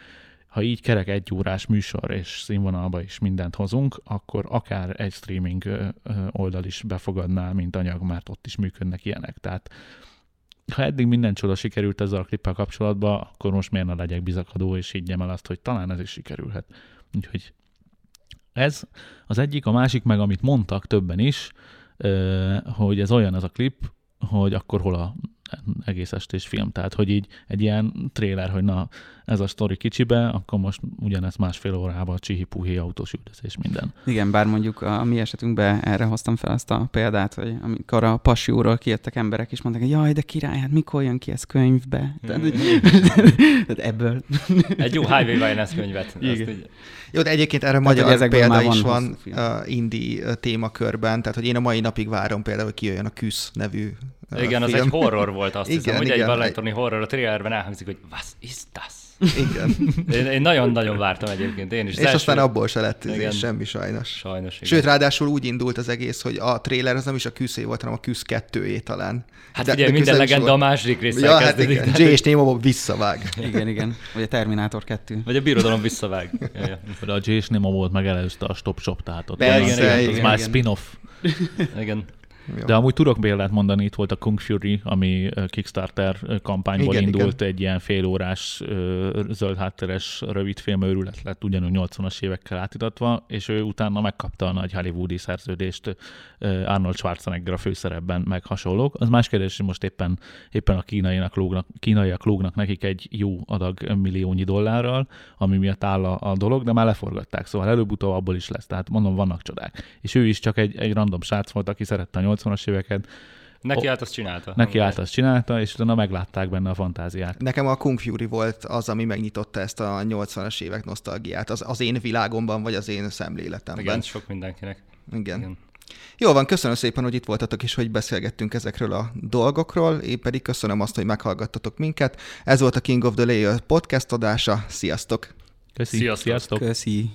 ha így kerek egy órás műsor és színvonalba is mindent hozunk, akkor akár egy streaming oldal is befogadná, mint anyag, mert ott is működnek ilyenek. Tehát ha eddig minden csoda sikerült ezzel a klippel kapcsolatban, akkor most miért ne legyek bizakadó, és higgyem el azt, hogy talán ez is sikerülhet. Úgyhogy ez az egyik, a másik meg, amit mondtak többen is, hogy ez olyan ez a klip, hogy akkor hol a egész estés film. Tehát, hogy így egy ilyen tréler, hogy na, ez a sztori kicsibe, akkor most ugyanez másfél órában csihi-puhi autós üldözés minden. Igen, bár mondjuk a mi esetünkben erre hoztam fel azt a példát, hogy amikor a pasióról kijöttek emberek, és mondták, hogy jaj, de király, hát mikor jön ki ez könyvbe? Tehát, tehát ebből. Egy jó Highway Violence könyvet. Igen. Jó, de egyébként erre magyar magyar példa is van uh, indie témakörben, tehát hogy én a mai napig várom például, hogy kijöjjön a Küsz nevű igen, film. az egy horror volt, azt igen, hiszem, hogy egy Valentoni horror, a trailerben elhangzik, hogy was ist das? Igen. Én, én nagyon-nagyon vártam egyébként, én is. És aztán abból se lett igen. semmi sajnos. Sajnos, igen. Sőt, ráadásul úgy indult az egész, hogy a trailer az nem is a küszé volt, hanem a küsz kettőjé talán. Hát de, ugye de minden legenda a második része ja, hát igen. J és Nemo visszavág. igen, igen. Vagy a Terminátor 2. Vagy a Birodalom visszavág. ja, ja. A J és Nemo volt megelőzte a Stop Shop, tehát ott Persze, igen, igen, az már spin-off. igen. Jó. De amúgy tudok példát mondani, itt volt a Kung Fury, ami Kickstarter kampányból igen, indult, igen. egy ilyen félórás zöld hátteres rövidfilm őrület lett ugyanúgy 80-as évekkel átitatva, és ő utána megkapta a nagy hollywoodi szerződést Arnold Schwarzenegger a főszerepben, meg hasonlók. Az más kérdés, hogy most éppen, éppen a kínaiak lógnak, kínaiak lógnak nekik egy jó adag milliónyi dollárral, ami miatt áll a, a dolog, de már leforgatták, szóval előbb-utóbb abból is lesz. Tehát mondom, vannak csodák. És ő is csak egy, egy random srác volt, aki szerette a 80-as éveket. Neki állt azt csinálta. Neki állt azt csinálta, és utána meglátták benne a fantáziát. Nekem a Kung Fury volt az, ami megnyitotta ezt a 80-as évek nosztalgiát, az, az én világomban, vagy az én szemléletemben. Igen, sok mindenkinek. Igen. Igen. Jó van, köszönöm szépen, hogy itt voltatok, és hogy beszélgettünk ezekről a dolgokról. Én pedig köszönöm azt, hogy meghallgattatok minket. Ez volt a King of the Layer podcast adása. Sziasztok! Köszi. Sziasztok! Sziasztok. Köszi!